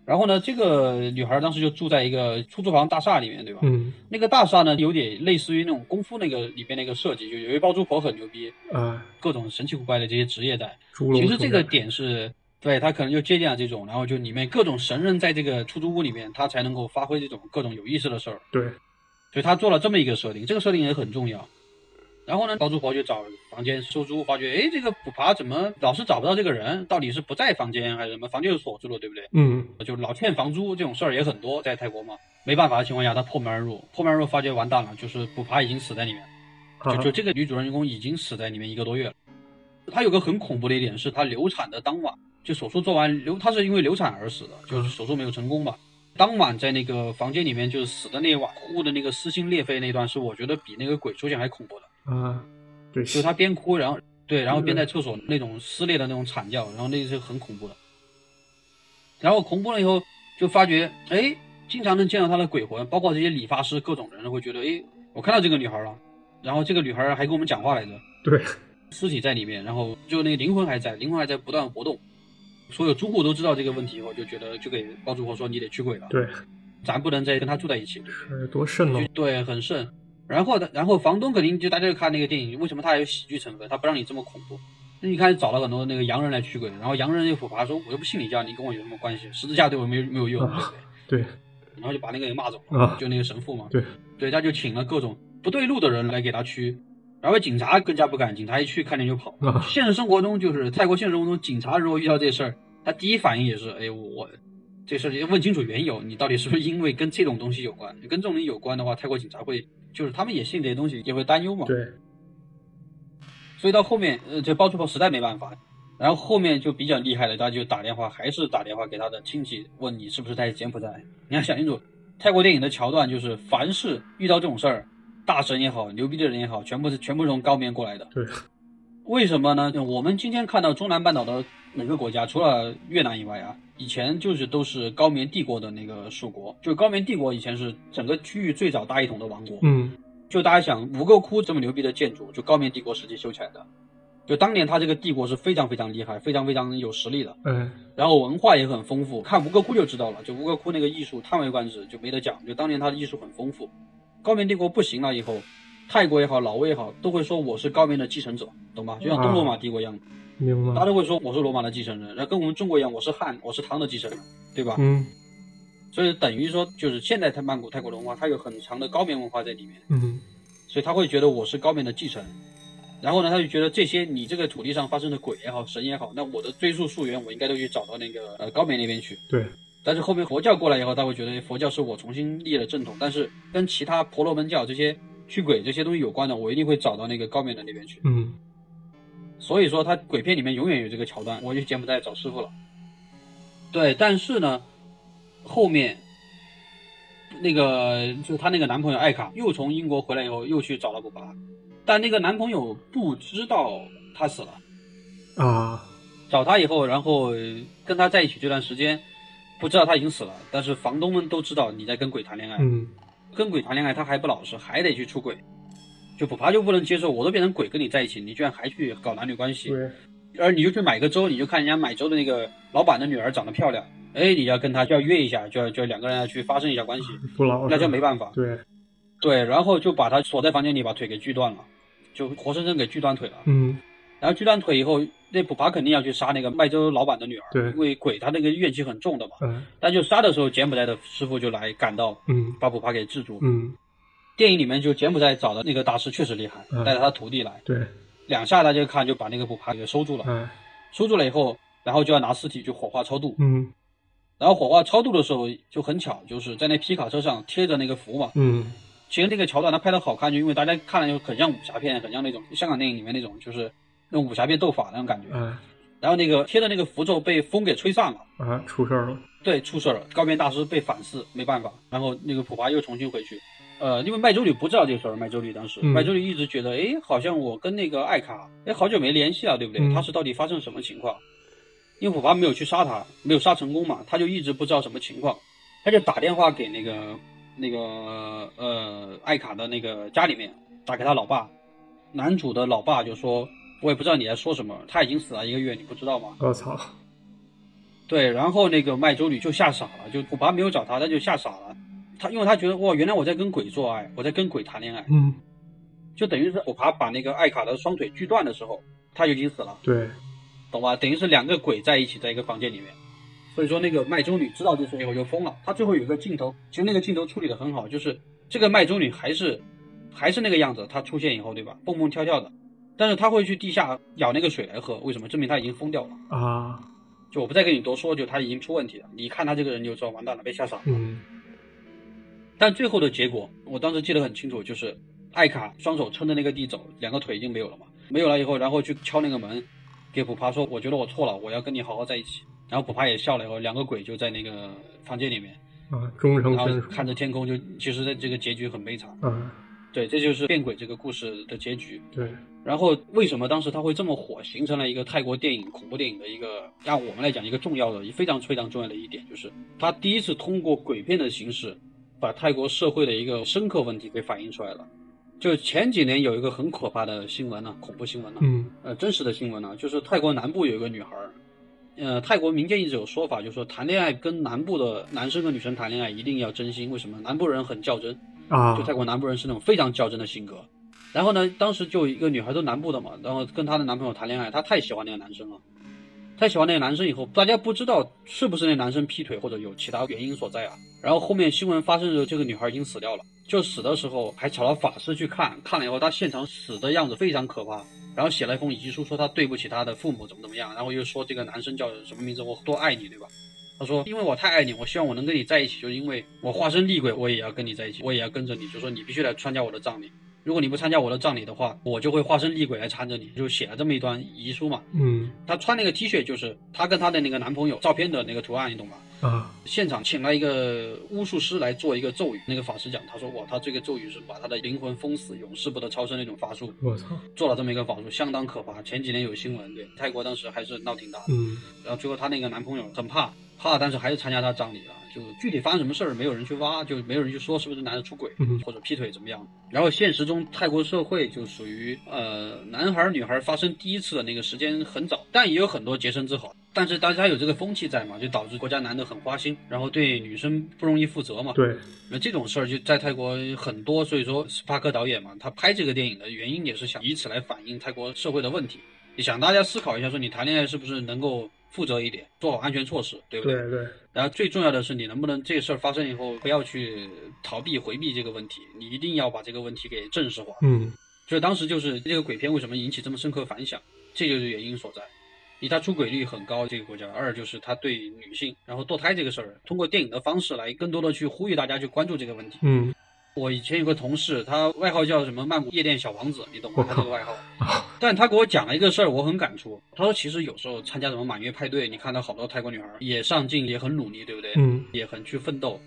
然后呢，这个女孩当时就住在一个出租房大厦里面，对吧？嗯，那个大厦呢，有点类似于那种功夫那个里边那个设计，就有一包租婆很牛逼，哎，各种神奇古怪的这些职业在。其实这个点是对他可能就借鉴了这种，然后就里面各种神人在这个出租屋里面，他才能够发挥这种各种有意思的事儿。对，所以他做了这么一个设定，这个设定也很重要。然后呢，包租婆就找房间收租，发觉哎，这个捕爬怎么老是找不到这个人？到底是不在房间还是什么？房间又锁住了，对不对？嗯就老欠房租这种事儿也很多，在泰国嘛，没办法的情况下，他破门而入，破门而入发觉完蛋了，就是捕爬已经死在里面，啊就就这个女主人公已经死在里面一个多月了。她有个很恐怖的一点是，她流产的当晚，就手术做完流，她是因为流产而死的，就是手术没有成功嘛。当晚在那个房间里面就是死的那晚，哭的那个撕心裂肺那段，是我觉得比那个鬼出现还恐怖的。啊，对，就他边哭，然后对，然后边在厕所那种撕裂的那种惨叫，然后那是很恐怖的。然后恐怖了以后，就发觉，哎，经常能见到她的鬼魂，包括这些理发师各种人会觉得，哎，我看到这个女孩了，然后这个女孩还跟我们讲话来着，对，尸体在里面，然后就那个灵魂还在，灵魂还在不断活动。所有租户都知道这个问题以后，就觉得就给包租婆说你得驱鬼了，对，咱不能再跟他住在一起，对多瘆得慌。对，很瘆。然后的，然后房东肯定就大家就看那个电影，为什么他还有喜剧成分？他不让你这么恐怖。那你看找了很多那个洋人来驱鬼，然后洋人又普爬说：“我又不信你教，你跟我有什么关系？十字架对我没有没有用，对对？”对然后就把那个给骂走了，啊，就那个神父嘛。对对，他就请了各种不对路的人来给他驱。然后警察更加不敢，警察一去看见就跑。啊现实生活中就是泰国现实生活中，警察如果遇到这事儿，他第一反应也是：哎，我这事儿要问清楚缘由，你到底是不是因为跟这种东西有关？跟这种东西有关的话，泰国警察会就是他们也信这些东西，也会担忧嘛。对，所以到后面，呃，这包租婆实在没办法，然后后面就比较厉害了，他就打电话，还是打电话给他的亲戚，问你是不是在柬埔寨。你要想清楚，泰国电影的桥段就是，凡是遇到这种事儿，大神也好，牛逼的人也好，全部是全部是从高棉过来的。对，为什么呢？我们今天看到中南半岛的每个国家，除了越南以外啊，以前就是都是高棉帝国的那个属国，就高棉帝国以前是整个区域最早大一统的王国。嗯就大家想，吴哥窟这么牛逼的建筑，就高棉帝国时期修起来的。就当年他这个帝国是非常非常厉害，非常非常有实力的，嗯，然后文化也很丰富。看吴哥窟就知道了，就吴哥窟那个艺术叹为观止，就没得讲。就当年他的艺术很丰富。高棉帝国不行了以后，泰国也好，老挝也好，都会说我是高棉的继承者，懂吧？就像东罗马帝国一样，明白。大家都会说我是罗马的继承人，然后跟我们中国一样，我是汉，我是唐的继承人，对吧？嗯所以等于说，就是现在泰曼谷泰国的文化，它有很强的高棉文化在里面。嗯所以他会觉得我是高棉的继承，然后呢，他就觉得这些你这个土地上发生的鬼也好，神也好，那我的追溯溯源，我应该都去找到那个呃高棉那边去。对，但是后面佛教过来以后，他会觉得佛教是我重新立了正统，但是跟其他婆罗门教这些驱鬼这些东西有关的，我一定会找到那个高明的那边去。嗯所以说，他鬼片里面永远有这个桥段，我就柬埔寨找师傅了。对，但是呢，后面那个就是她那个男朋友艾卡又从英国回来以后，又去找了古巴，但那个男朋友不知道他死了。啊找他以后，然后跟他在一起这段时间，不知道他已经死了，但是房东们都知道你在跟鬼谈恋爱，嗯。跟鬼谈恋爱他还不老实，还得去出轨，就普帕就不能接受，我都变成鬼跟你在一起，你居然还去搞男女关系，对。而你就去买个粥，你就看人家买粥的那个老板的女儿长得漂亮，哎，你要跟他就要约一下，就要就两个人要去发生一下关系，不老实那就没办法，对。对，然后就把他锁在房间里，把腿给锯断了，就活生生给锯断腿了。嗯然后锯断腿以后，那普帕肯定要去杀那个麦州老板的女儿，对因为鬼他那个怨气很重的嘛。嗯但就杀的时候，柬埔寨的师傅就来赶到，嗯把普帕给制住。嗯电影里面就柬埔寨找的那个大师确实厉害，嗯带着他徒弟来，对两下大家看就把那个普帕给收住了。哎收住了以后，然后就要拿尸体去火化超度。嗯然后火化超度的时候就很巧，就是在那皮卡车上贴着那个符嘛。嗯其实那个桥段他拍的好看，就因为大家看了就很像武侠片，很像那种香港电影里面那种就是那种武侠片斗法那种感觉。哎然后那个贴的那个符咒被风给吹散了，啊出事儿了对，出事儿了。高边大师被反噬，没办法。然后那个普华又重新回去，呃，因为麦周女不知道这事儿，麦周女当时，嗯麦周女一直觉得，哎，好像我跟那个艾卡，哎，好久没联系了，对不对？嗯他是到底发生什么情况？因为普华没有去杀他，没有杀成功嘛，他就一直不知道什么情况，他就打电话给那个那个呃艾卡的那个家里面，打给他老爸，男主的老爸就说，我也不知道你在说什么，他已经死了一个月，你不知道吗？我操对，然后那个麦周女就吓傻了，就普巴没有找他，他就吓傻了。他因为他觉得哇，原来我在跟鬼做爱，我在跟鬼谈恋爱，嗯就等于是普巴把那个艾卡的双腿锯断的时候，他就已经死了，对懂吧？等于是两个鬼在一起在一个房间里面。所以说那个麦周女知道这事以后就疯了。她最后有一个镜头，其实那个镜头处理的很好，就是这个麦周女还是还是那个样子，她出现以后对吧，蹦蹦跳跳的，但是他会去地下舀那个水来喝，为什么？证明他已经疯掉了。啊就我不再跟你多说，就他已经出问题了。你看他这个人就知道完蛋了，被吓傻了。嗯但最后的结果，我当时记得很清楚，就是艾卡双手撑着那个地走，两个腿已经没有了嘛，没有了以后，然后去敲那个门，给普帕说：“我觉得我错了，我要跟你好好在一起。”然后普帕也笑了以后，两个鬼就在那个房间里面，啊终成然后眷属看着天空就，其实这个结局很悲惨。啊对，这就是变鬼这个故事的结局。对然后为什么当时它会这么火，形成了一个泰国电影恐怖电影的一个，让我们来讲一个重要的、非常非常重要的一点，就是它第一次通过鬼片的形式，把泰国社会的一个深刻问题给反映出来了。就前几年有一个很可怕的新闻呢、恐怖新闻呢、嗯呃，真实的新闻呢、就是泰国南部有一个女孩儿，呃，泰国民间一直有说法，就是说谈恋爱跟南部的男生跟女生谈恋爱一定要真心，为什么？南部人很较真，啊就泰国南部人是那种非常较真的性格。然后呢，当时就一个女孩都南部的嘛，然后跟她的男朋友谈恋爱，她太喜欢那个男生了，太喜欢那个男生以后，大家不知道是不是那男生劈腿或者有其他原因所在啊。然后后面新闻发生的时候，这个女孩已经死掉了，就死的时候还找了法师去看，看了以后她现场死的样子非常可怕，然后写了一封遗书，说她对不起她的父母怎么怎么样，然后又说这个男生叫什么名字，我多爱你，对吧？他说：“因为我太爱你，我希望我能跟你在一起，就是因为我化身厉鬼，我也要跟你在一起，我也要跟着你。就说你必须来参加我的葬礼，如果你不参加我的葬礼的话，我就会化身厉鬼来缠着你。”就写了这么一段遗书嘛。嗯她穿那个 T 恤就是她跟她的那个男朋友照片的那个图案，你懂吧？啊现场请了一个巫术师来做一个咒语，那个法师讲，他说：“哇，他这个咒语是把他的灵魂封死，永世不得超生那种法术，我操做了这么一个法术，相当可怕。前几年有新闻，对泰国当时还是闹挺大的。嗯然后最后她那个男朋友很怕，怕，但是还是参加她葬礼了。就具体发生什么事儿，没有人去挖，就没有人去说是不是男的出轨、嗯或者劈腿怎么样。然后现实中泰国社会就属于呃男孩儿女孩儿发生第一次的那个时间很早，但也有很多洁身自好。但是大家有这个风气在嘛，就导致国家男的很花心，然后对女生不容易负责嘛。对那这种事儿就在泰国很多，所以说斯帕克导演嘛，他拍这个电影的原因也是想以此来反映泰国社会的问题，也想大家思考一下，说你谈恋爱是不是能够负责一点，做好安全措施，对不对对然后最重要的是，你能不能这个事儿发生以后，不要去逃避回避这个问题，你一定要把这个问题给正式化。嗯就是当时就是这个鬼片为什么引起这么深刻反响，这就是原因所在。一它出轨率很高这个国家，二就是它对女性然后堕胎这个事儿，通过电影的方式来更多的去呼吁大家去关注这个问题。嗯，我以前有个同事，他外号叫什么曼谷夜店小王子，你懂吗？他这个外号。但他给我讲了一个事儿，我很感触。他说，其实有时候参加什么满月派对，你看到好多泰国女孩也上进，也很努力，对不对？嗯，也很去奋斗，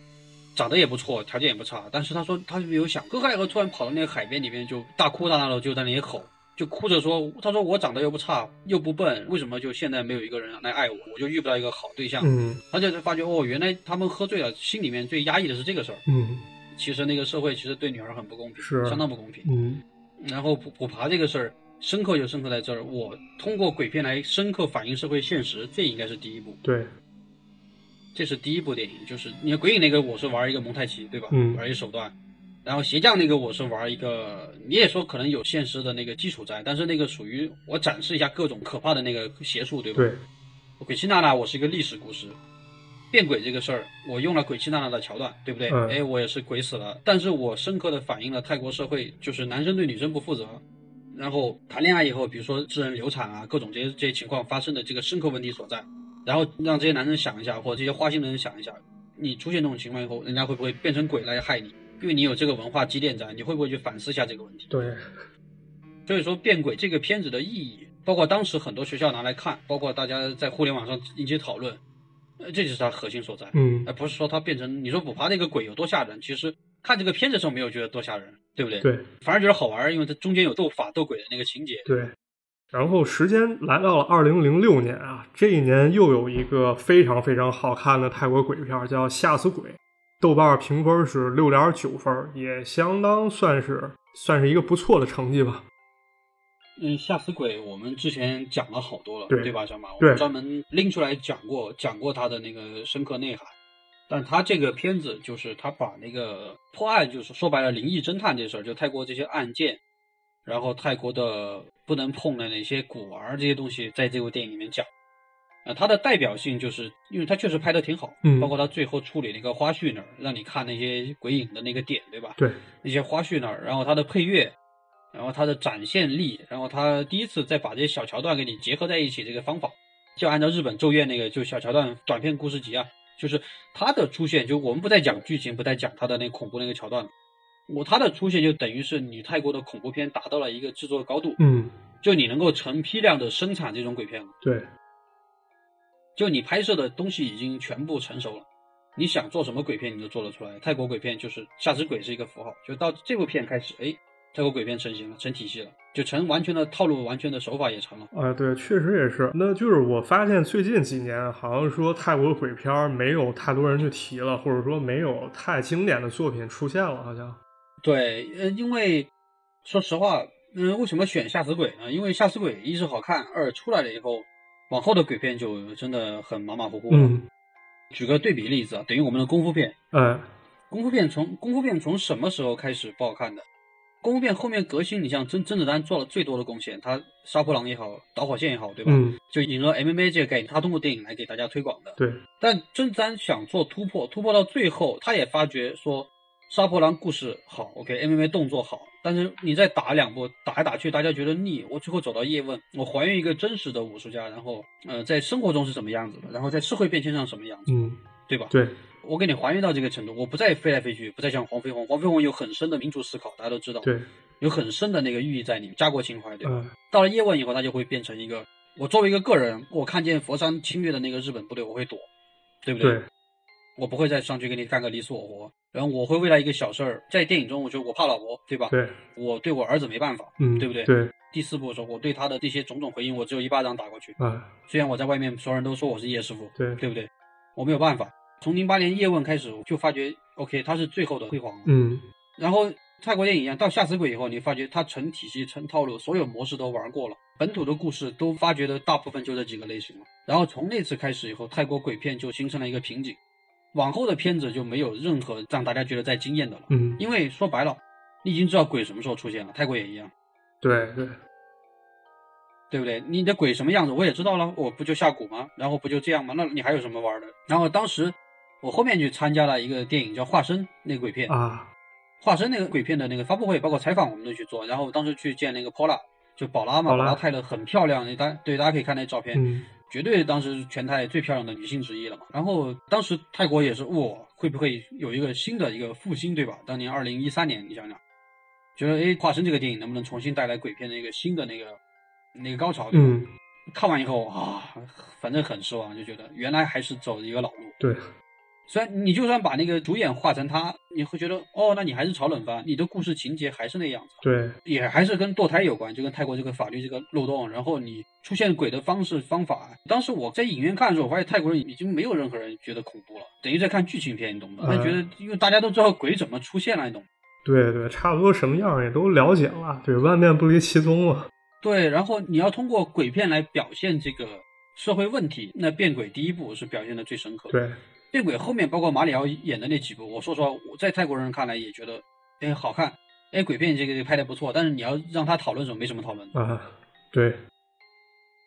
长得也不错，条件也不差。但是他说，他就没有想，隔海河突然跑到那个海边里面，就大哭大闹的就在那里吼，就哭着说，他说我长得又不差，又不笨，为什么就现在没有一个人来爱我，我就遇不到一个好对象？嗯他就发觉哦，原来他们喝醉了，心里面最压抑的是这个事儿。嗯其实那个社会其实对女孩很不公平，是相当不公平。嗯然后普普爬这个事儿，深刻就深刻在这儿，我通过鬼片来深刻反映社会现实，这应该是第一步，对，这是第一部电影。就是你看鬼影那个，我是玩一个蒙太奇，对吧？嗯玩一手段。然后鞋匠那个，我是玩一个，你也说可能有现实的那个基础在，但是那个属于我展示一下各种可怕的那个邪术，对吧？对，鬼泣娜娜，我是一个历史故事。变鬼这个事儿，我用了鬼泣娜娜的桥段，对不对？嗯哎，我也是鬼死了，但是我深刻的反映了泰国社会，就是男生对女生不负责，然后谈恋爱以后，比如说致人流产啊，各种这些这些情况发生的这个深刻问题所在，然后让这些男生想一下，或者这些花心的人想一下，你出现这种情况以后，人家会不会变成鬼来害你？因为你有这个文化积淀在，你会不会去反思一下这个问题？对，所以说，《变鬼》这个片子的意义，包括当时很多学校拿来看，包括大家在互联网上引起讨论，呃，这就是它核心所在。嗯而不是说它变成你说普爬那个鬼有多吓人，其实看这个片子的时候没有觉得多吓人，对不对？，对反而觉得好玩，因为它中间有斗法斗鬼的那个情节。对。然后时间来到了二零零六年啊，这一年又有一个非常非常好看的泰国鬼片，叫《吓死鬼》，豆瓣评分是六点九分，也相当算是算是一个不错的成绩吧。嗯，吓死鬼我们之前讲了好多了，对吧，小马？我们专门拎出来讲过，讲过他的那个深刻内涵。但他这个片子就是他把那个破案，就是说白了灵异侦探这事儿，就泰国这些案件，然后泰国的不能碰的那些古玩这些东西，在这部电影里面讲。呃，它的代表性就是因为它确实拍的挺好，嗯包括他最后处理那个花絮那儿，让你看那些鬼影的那个点，对吧？对，那些花絮那儿，然后它的配乐，然后它的展现力，然后他第一次再把这些小桥段给你结合在一起，这个方法就按照日本咒怨那个就小桥段短片故事集啊，就是它的出现，就我们不再讲剧情，不再讲它的那恐怖那个桥段，我它的出现就等于是你泰国的恐怖片达到了一个制作高度，嗯，就你能够成批量的生产这种鬼片了，对，就你拍摄的东西已经全部成熟了。你想做什么鬼片，你都做得出来。泰国鬼片就是吓死鬼是一个符号，就到这部片开始，哎，泰国鬼片成型了，成体系了，就成完全的套路，完全的手法也成了。啊，对，确实也是。那就是我发现最近几年，好像说泰国鬼片没有太多人去提了，或者说没有太经典的作品出现了，好像。对，呃，因为说实话，嗯，为什么选吓死鬼呢？因为吓死鬼一是好看，二出来了以后，往后的鬼片就真的很马马虎虎了。嗯，举个对比例子啊，等于我们的功夫片，嗯，功夫片从功夫片从什么时候开始不好看的？功夫片后面革新，你像甄甄子丹做了最多的贡献，他杀破狼也好，导火线也好，对吧？嗯，就引入 MMA 这个概念，他通过电影来给大家推广的。对，但甄子丹想做突破，突破到最后，他也发觉说，杀破狼故事好，OK，MMA 动作好，但是你再打两部，打来打去，大家觉得腻。我最后走到叶问，我还原一个真实的武术家，然后呃，在生活中是什么样子的，然后在社会变迁上什么样子，嗯，对吧？对，我给你还原到这个程度，我不再飞来飞去，不再像黄飞鸿，黄飞鸿有很深的民族思考，大家都知道，对，有很深的那个寓意在里面，家国情怀，对吧？嗯，到了叶问以后，他就会变成一个，我作为一个个人，我看见佛山侵略的那个日本部队，我会躲，对不对，我不会再上去跟你干个你死我活，然后我会为了一个小事儿，在电影中，我觉得我怕老婆，对吧？对，我对我儿子没办法，嗯，对不对对，第四部的时候，我对他的这些种种回应，我只有一巴掌打过去。啊，虽然我在外面所有人都说我是叶师傅，对，对不对？我没有办法。从零八年叶问开始，我就发觉，OK，他是最后的辉煌了。嗯，然后泰国电影一样，到吓死鬼以后，你发觉它成体系、成套路，所有模式都玩过了，本土的故事都发掘的大部分就这几个类型了。然后从那次开始以后，泰国鬼片就形成了一个瓶颈，往后的片子就没有任何让大家觉得再惊艳的了。嗯，因为说白了，你已经知道鬼什么时候出现了，泰国也一样，对对，对不对？你的鬼什么样子我也知道了，我不就下蛊吗？然后不就这样吗？那你还有什么玩的？然后当时我后面去参加了一个电影叫《化身》那个鬼片，啊，化身那个鬼片的那个发布会，包括采访我们都去做。然后当时去见那个 Pola，就宝拉嘛，宝拉泰勒很漂亮，大对大家可以看那照片，嗯绝对当时全泰最漂亮的女性之一了嘛。然后当时泰国也是，哇，会不会有一个新的一个复兴，对吧？当年二零一三年，你想想，觉得哎，化身这个电影能不能重新带来鬼片的一个新的那个那个高潮？对吧？嗯，看完以后啊，反正很失望，就觉得原来还是走一个老路。对，虽然你就算把那个主演画成他，你会觉得哦，那你还是炒冷饭，你的故事情节还是那样子。对，也还是跟堕胎有关，就跟泰国这个法律这个漏洞，然后你出现鬼的方式方法。当时我在影院看的时候，我发现泰国人已经没有任何人觉得恐怖了，等于在看剧情片，你懂吗？他觉得，因为大家都知道鬼怎么出现了，你懂吗？对对，差不多什么样也都了解了，对，万变不离其宗嘛。对，然后你要通过鬼片来表现这个社会问题，那变鬼第一步是表现的最深刻的。对，变鬼后面包括马里奥演的那几部，我说实话，我在泰国人看来也觉得，哎，好看，哎，鬼片这个拍的不错，但是你要让他讨论什么，没什么讨论的。啊，对，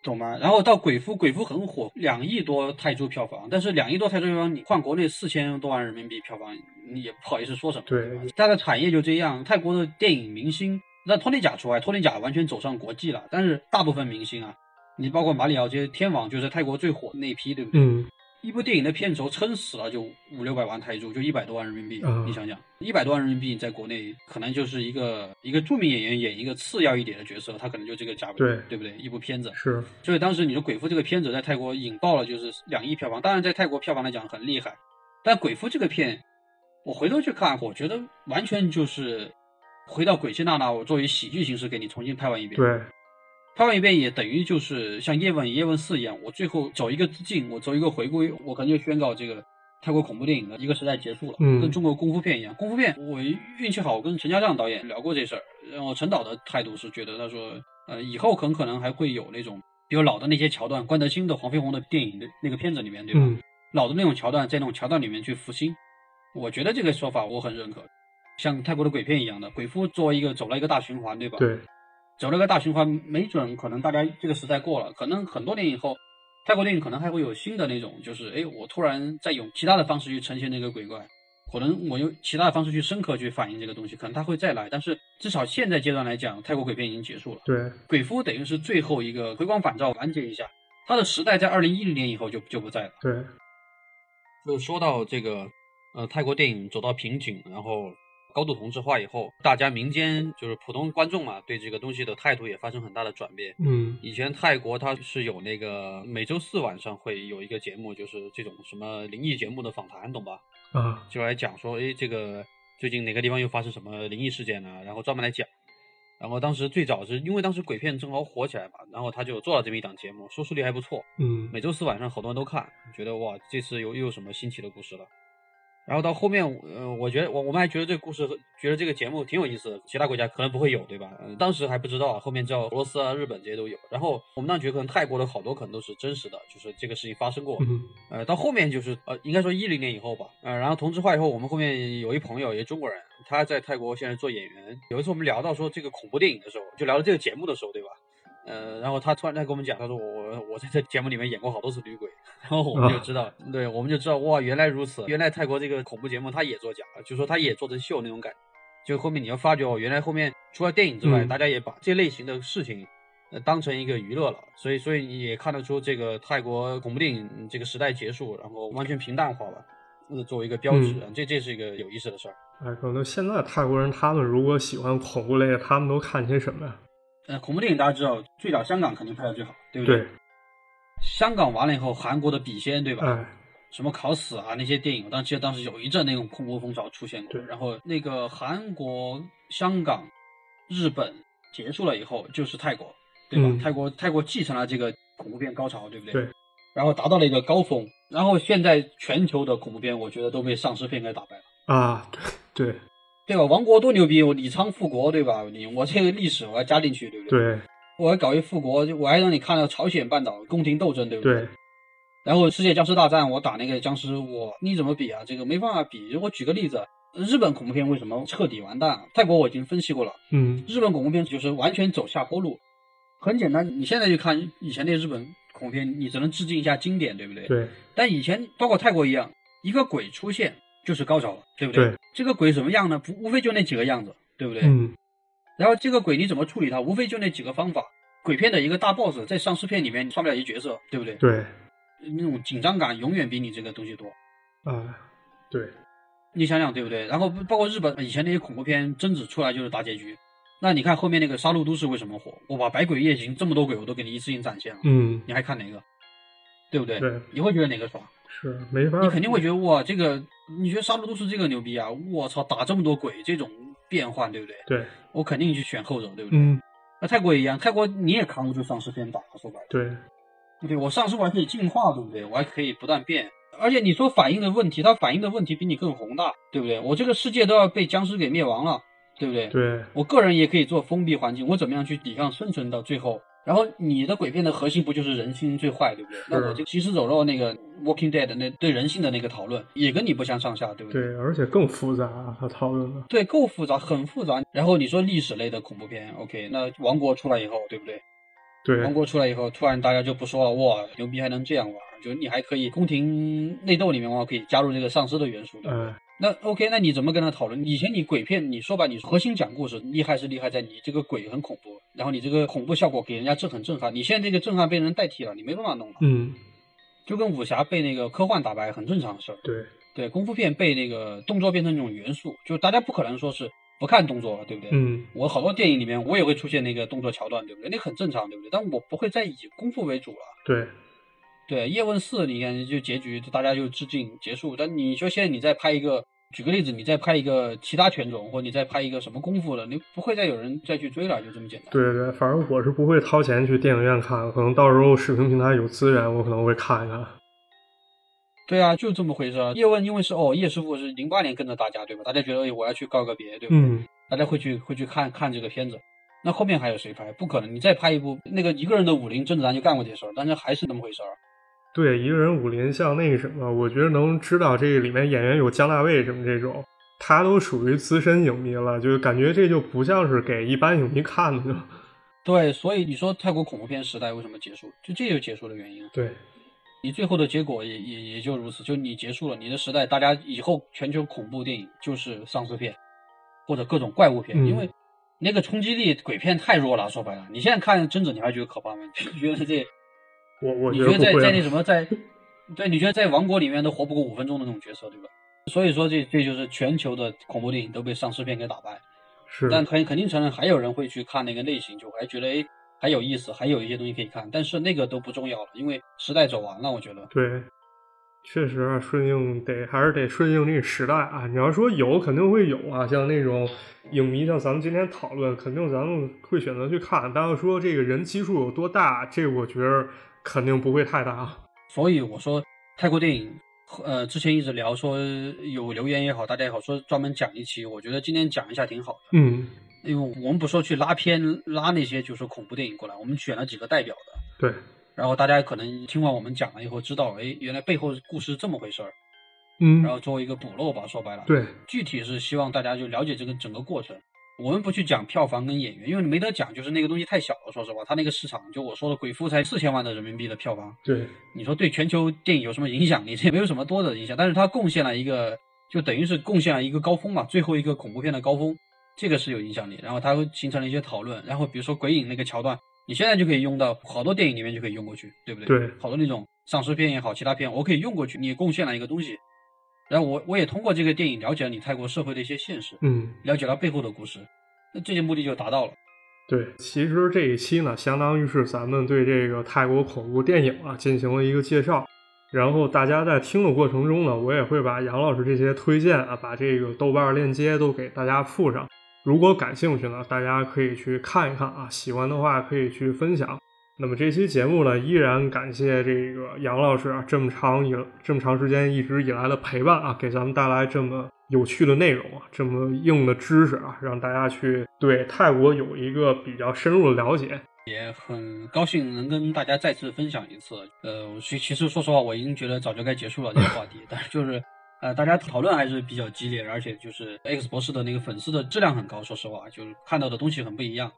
懂吗？然后到鬼夫，鬼夫很火，两亿多泰铢票房，但是两亿多泰铢票房，你换国内四千多万人民币票房，你也不好意思说什么。对吧它的产业就这样。泰国的电影明星，那托尼贾除外，托尼贾完全走上国际了，但是大部分明星啊，你包括马里奥这些天王，就是泰国最火的那一批，对不对？嗯，一部电影的片酬撑死了就五六百万泰铢，就一百多万人民币。啊你想想，一百多万人民币在国内可能就是一个一个著名演员演一个次要一点的角色，他可能就这个价位，对对不对？一部片子。是，所以当时你说《鬼夫》这个片子在泰国引爆了，就是两亿票房。当然，在泰国票房来讲很厉害，但《鬼夫》这个片，我回头去看，我觉得完全就是回到鬼气娜娜，我作为喜剧形式给你重新拍完一遍。对，拍完一遍也等于就是像叶问、叶问四一样，我最后走一个致敬，我走一个回归，我可能就宣告这个泰国恐怖电影的一个时代结束了，嗯跟中国功夫片一样。功夫片我运气好，我跟陈家亮导演聊过这事儿，然后陈导的态度是觉得他说，呃，以后很可能还会有那种，比如老的那些桥段，关德兴的、黄飞鸿的电影的那个片子里面，对吧？嗯，老的那种桥段，在那种桥段里面去复兴，我觉得这个说法我很认可。像泰国的鬼片一样的，鬼夫作为一个走了一个大循环，对吧？对，走了个大循环，没准可能大家这个时代过了，可能很多年以后，泰国电影可能还会有新的那种，就是哎，我突然再用其他的方式去呈现那个鬼怪，可能我用其他的方式去深刻去反映这个东西，可能他会再来，但是至少现在阶段来讲，泰国鬼片已经结束了。对，鬼夫等于是最后一个回光返照，完结一下，他的时代在二零一零年以后就就不在了。对，就说到这个，呃，泰国电影走到瓶颈，然后高度同质化以后，大家民间就是普通观众嘛，对这个东西的态度也发生很大的转变。嗯，以前泰国它是有那个每周四晚上会有一个节目，就是这种什么灵异节目的访谈，懂吧？啊，就来讲说，哎，这个最近哪个地方又发生什么灵异事件呢？然后专门来讲。然后当时最早是因为当时鬼片正好火起来嘛，然后他就做了这么一档节目，收视率还不错。嗯，每周四晚上好多人都看，觉得哇，这次又又有什么新奇的故事了。然后到后面，呃，我觉得我我们还觉得这个故事，觉得这个节目挺有意思的，其他国家可能不会有，对吧？呃当时还不知道，后面知道俄罗斯啊、日本这些都有。然后我们当时觉得可能泰国的好多可能都是真实的，就是这个事情发生过。嗯，呃，到后面就是呃，应该说一零年以后吧，呃，然后同质化以后，我们后面有一朋友，也中国人，他在泰国现在做演员。有一次我们聊到说这个恐怖电影的时候，就聊到这个节目的时候，对吧？呃，然后他突然在跟我们讲，他说我我在这节目里面演过好多次女鬼，然后我们就知道，对，我们就知道哇，原来如此，原来泰国这个恐怖节目他也做假了，就说他也做成秀那种感觉。就后面你要发觉哦，原来后面除了电影之外，嗯大家也把这类型的事情呃当成一个娱乐了，所以所以你也看得出这个泰国恐怖电影这个时代结束，然后完全平淡化了，呃，作为一个标志，嗯这这是一个有意思的事儿。哎，可能现在泰国人他们如果喜欢恐怖类，他们都看些什么呀？呃，恐怖电影大家知道，最早香港肯定拍的最好，对不对，香港完了以后，韩国的笔仙，对吧？嗯，什么考死啊那些电影，我当记得当时有一阵那种恐怖风潮出现过。对然后那个韩国、香港、日本结束了以后，就是泰国，对吧？嗯泰国泰国继承了这个恐怖片高潮，对不对？对。然后达到了一个高峰，然后现在全球的恐怖片，我觉得都被丧尸片给打败了。啊，对对对吧？王国多牛逼，我李昌复国，对吧？你我这个历史我要加进去，对不对？对我还搞一复国，我还让你看到朝鲜半岛宫廷斗争，对不对，然后世界僵尸大战，我打那个僵尸，我你怎么比啊？这个没办法比。我举个例子，日本恐怖片为什么彻底完蛋？泰国我已经分析过了，嗯，日本恐怖片就是完全走下坡路。很简单，你现在去看以前那日本恐怖片，你只能致敬一下经典，对不对？。对但以前包括泰国一样，一个鬼出现就是高潮了，对不对？对这个鬼什么样呢？不无非就那几个样子，对不对？嗯，然后这个鬼你怎么处理它？无非就那几个方法。鬼片的一个大 boss 在丧尸片里面算不了一角色，对不对？对，那种紧张感永远比你这个东西多。啊，对，你想想对不对？然后包括日本以前那些恐怖片，贞子出来就是大结局。那你看后面那个《杀戮都市》为什么火？我把《百鬼夜行》这么多鬼我都给你一次性展现了，嗯，你还看哪个？对不对？对，你会觉得哪个爽？是没法，你肯定会觉得哇，这个你觉得《杀戮都市》这个牛逼啊？我操，打这么多鬼，这种变换，对不对？对，我肯定去选后者，对不对？嗯，那泰国也一样，泰国你也扛不住丧尸片打，说白了，对，对我丧尸我还可以进化，对不对？我还可以不断变，而且你说反映的问题，它反映的问题比你更宏大，对不对？我这个世界都要被僵尸给灭亡了。对不对？对，我个人也可以做封闭环境，我怎么样去抵抗生存到最后？然后你的鬼片的核心不就是人心最坏，对不对？那我就行尸走肉那个 Walking Dead 那对人性的那个讨论也跟你不相上下，对不对？对，而且更复杂，他讨论的。对，够复杂，很复杂。然后你说历史类的恐怖片，OK，那王国出来以后，对不对？对，王国出来以后，突然大家就不说了，哇，牛逼还能这样玩？就你还可以宫廷内斗里面，我可以加入这个丧尸的元素，对？那 OK，那你怎么跟他讨论？以前你鬼片，你说吧，你核心讲故事厉害是厉害在你这个鬼很恐怖，然后你这个恐怖效果给人家震很震撼。你现在这个震撼被人代替了，你没办法弄了。嗯，就跟武侠被那个科幻打败很正常的事儿。对对，功夫片被那个动作变成一种元素，就大家不可能说是不看动作了，对不对？嗯，我好多电影里面我也会出现那个动作桥段，对不对？那很正常，对不对？但我不会再以功夫为主了。对。对，叶问四，你看就结局，大家就致敬结束。但你说现在你再拍一个，举个例子，你再拍一个其他拳种，或者你再拍一个什么功夫的，你不会再有人再去追了，就这么简单。对对，反正我是不会掏钱去电影院看，可能到时候视频平台有资源，我可能会看一看。对啊，就这么回事。叶问因为是哦，叶师傅是零八年跟着大家，对吧？大家觉得我要去告个别，对不对？嗯。大家会去会去看看这个片子。那后面还有谁拍？不可能，你再拍一部那个一个人的武林，甄子丹就干过这事儿，但是还是那么回事儿。对，一个人武林像那个什么，我觉得能知道这个里面演员有姜大卫什么这种，他都属于资深影迷了，就感觉这就不像是给一般影迷看的。对，所以你说泰国恐怖片时代为什么结束？就这就结束的原因。对，你最后的结果也也也就如此，就你结束了你的时代，大家以后全球恐怖电影就是丧尸片或者各种怪物片，因为那个冲击力鬼片太弱了。说白了，你现在看贞子，你还觉得可怕吗？你觉得这？我我你觉得在在那什么在，对，你觉得在王国里面都活不过五分钟的那种角色，对吧？所以说这这就是全球的恐怖电影都被丧尸片给打败。是，但肯肯定承认还有人会去看那个类型，就还觉得哎还有意思，还有一些东西可以看。但是那个都不重要了，因为时代走完了，我觉得。对，确实啊，顺应得还是得顺应这个时代啊。你要说有，肯定会有啊。像那种影迷，像咱们今天讨论，肯定咱们会选择去看。但要说这个人基数有多大，这我觉得。肯定不会太大，所以我说泰国电影，呃，之前一直聊说有留言也好，大家也好，说专门讲一期，我觉得今天讲一下挺好的。嗯，因为我们不说去拉片拉那些就是恐怖电影过来，我们选了几个代表的。对。然后大家可能听完我们讲了以后，知道，哎，原来背后故事这么回事儿。嗯。然后作为一个补漏吧，说白了。对。具体是希望大家就了解这个整个过程。我们不去讲票房跟演员，因为你没得讲，就是那个东西太小了。说实话，它那个市场，就我说的《鬼夫》才四千万的人民币的票房。对，你说对全球电影有什么影响力？这也没有什么多的影响，但是它贡献了一个，就等于是贡献了一个高峰嘛，最后一个恐怖片的高峰，这个是有影响力。然后它形成了一些讨论，然后比如说鬼影那个桥段，你现在就可以用到好多电影里面就可以用过去，对不对？对，好多那种丧尸片也好，其他片我可以用过去，你也贡献了一个东西。然后我我也通过这个电影了解了你泰国社会的一些现实，嗯，了解了背后的故事。那这些目的就达到了。对，其实这一期呢，相当于是咱们对这个泰国恐怖电影啊进行了一个介绍。然后大家在听的过程中呢，我也会把杨老师这些推荐啊，把这个豆瓣链接都给大家附上。如果感兴趣呢，大家可以去看一看啊，喜欢的话可以去分享。那么这期节目呢，依然感谢这个杨老师啊，这么长以这么长时间一直以来的陪伴啊，给咱们带来这么。有趣的内容啊，这么硬的知识啊，让大家去对泰国有一个比较深入的了解，也很高兴能跟大家再次分享一次。呃，其其实说实话，我已经觉得早就该结束了这个话题，但是就是呃，大家讨论还是比较激烈，而且就是 X 博士的那个粉丝的质量很高，说实话，就是看到的东西很不一样。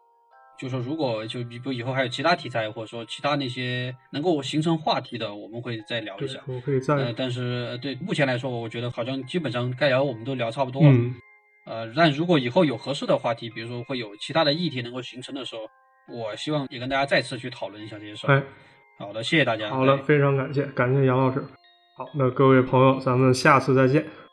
就说如果就比如以后还有其他题材，或者说其他那些能够形成话题的，我们会再聊一下。我可以再。呃，但是对目前来说，我觉得好像基本上该聊我们都聊差不多了。嗯。呃，但如果以后有合适的话题，比如说会有其他的议题能够形成的时候，我希望也跟大家再次去讨论一下这些事儿。哎，好的，谢谢大家。好了，非常感谢，感谢杨老师。好，那各位朋友，咱们下次再见。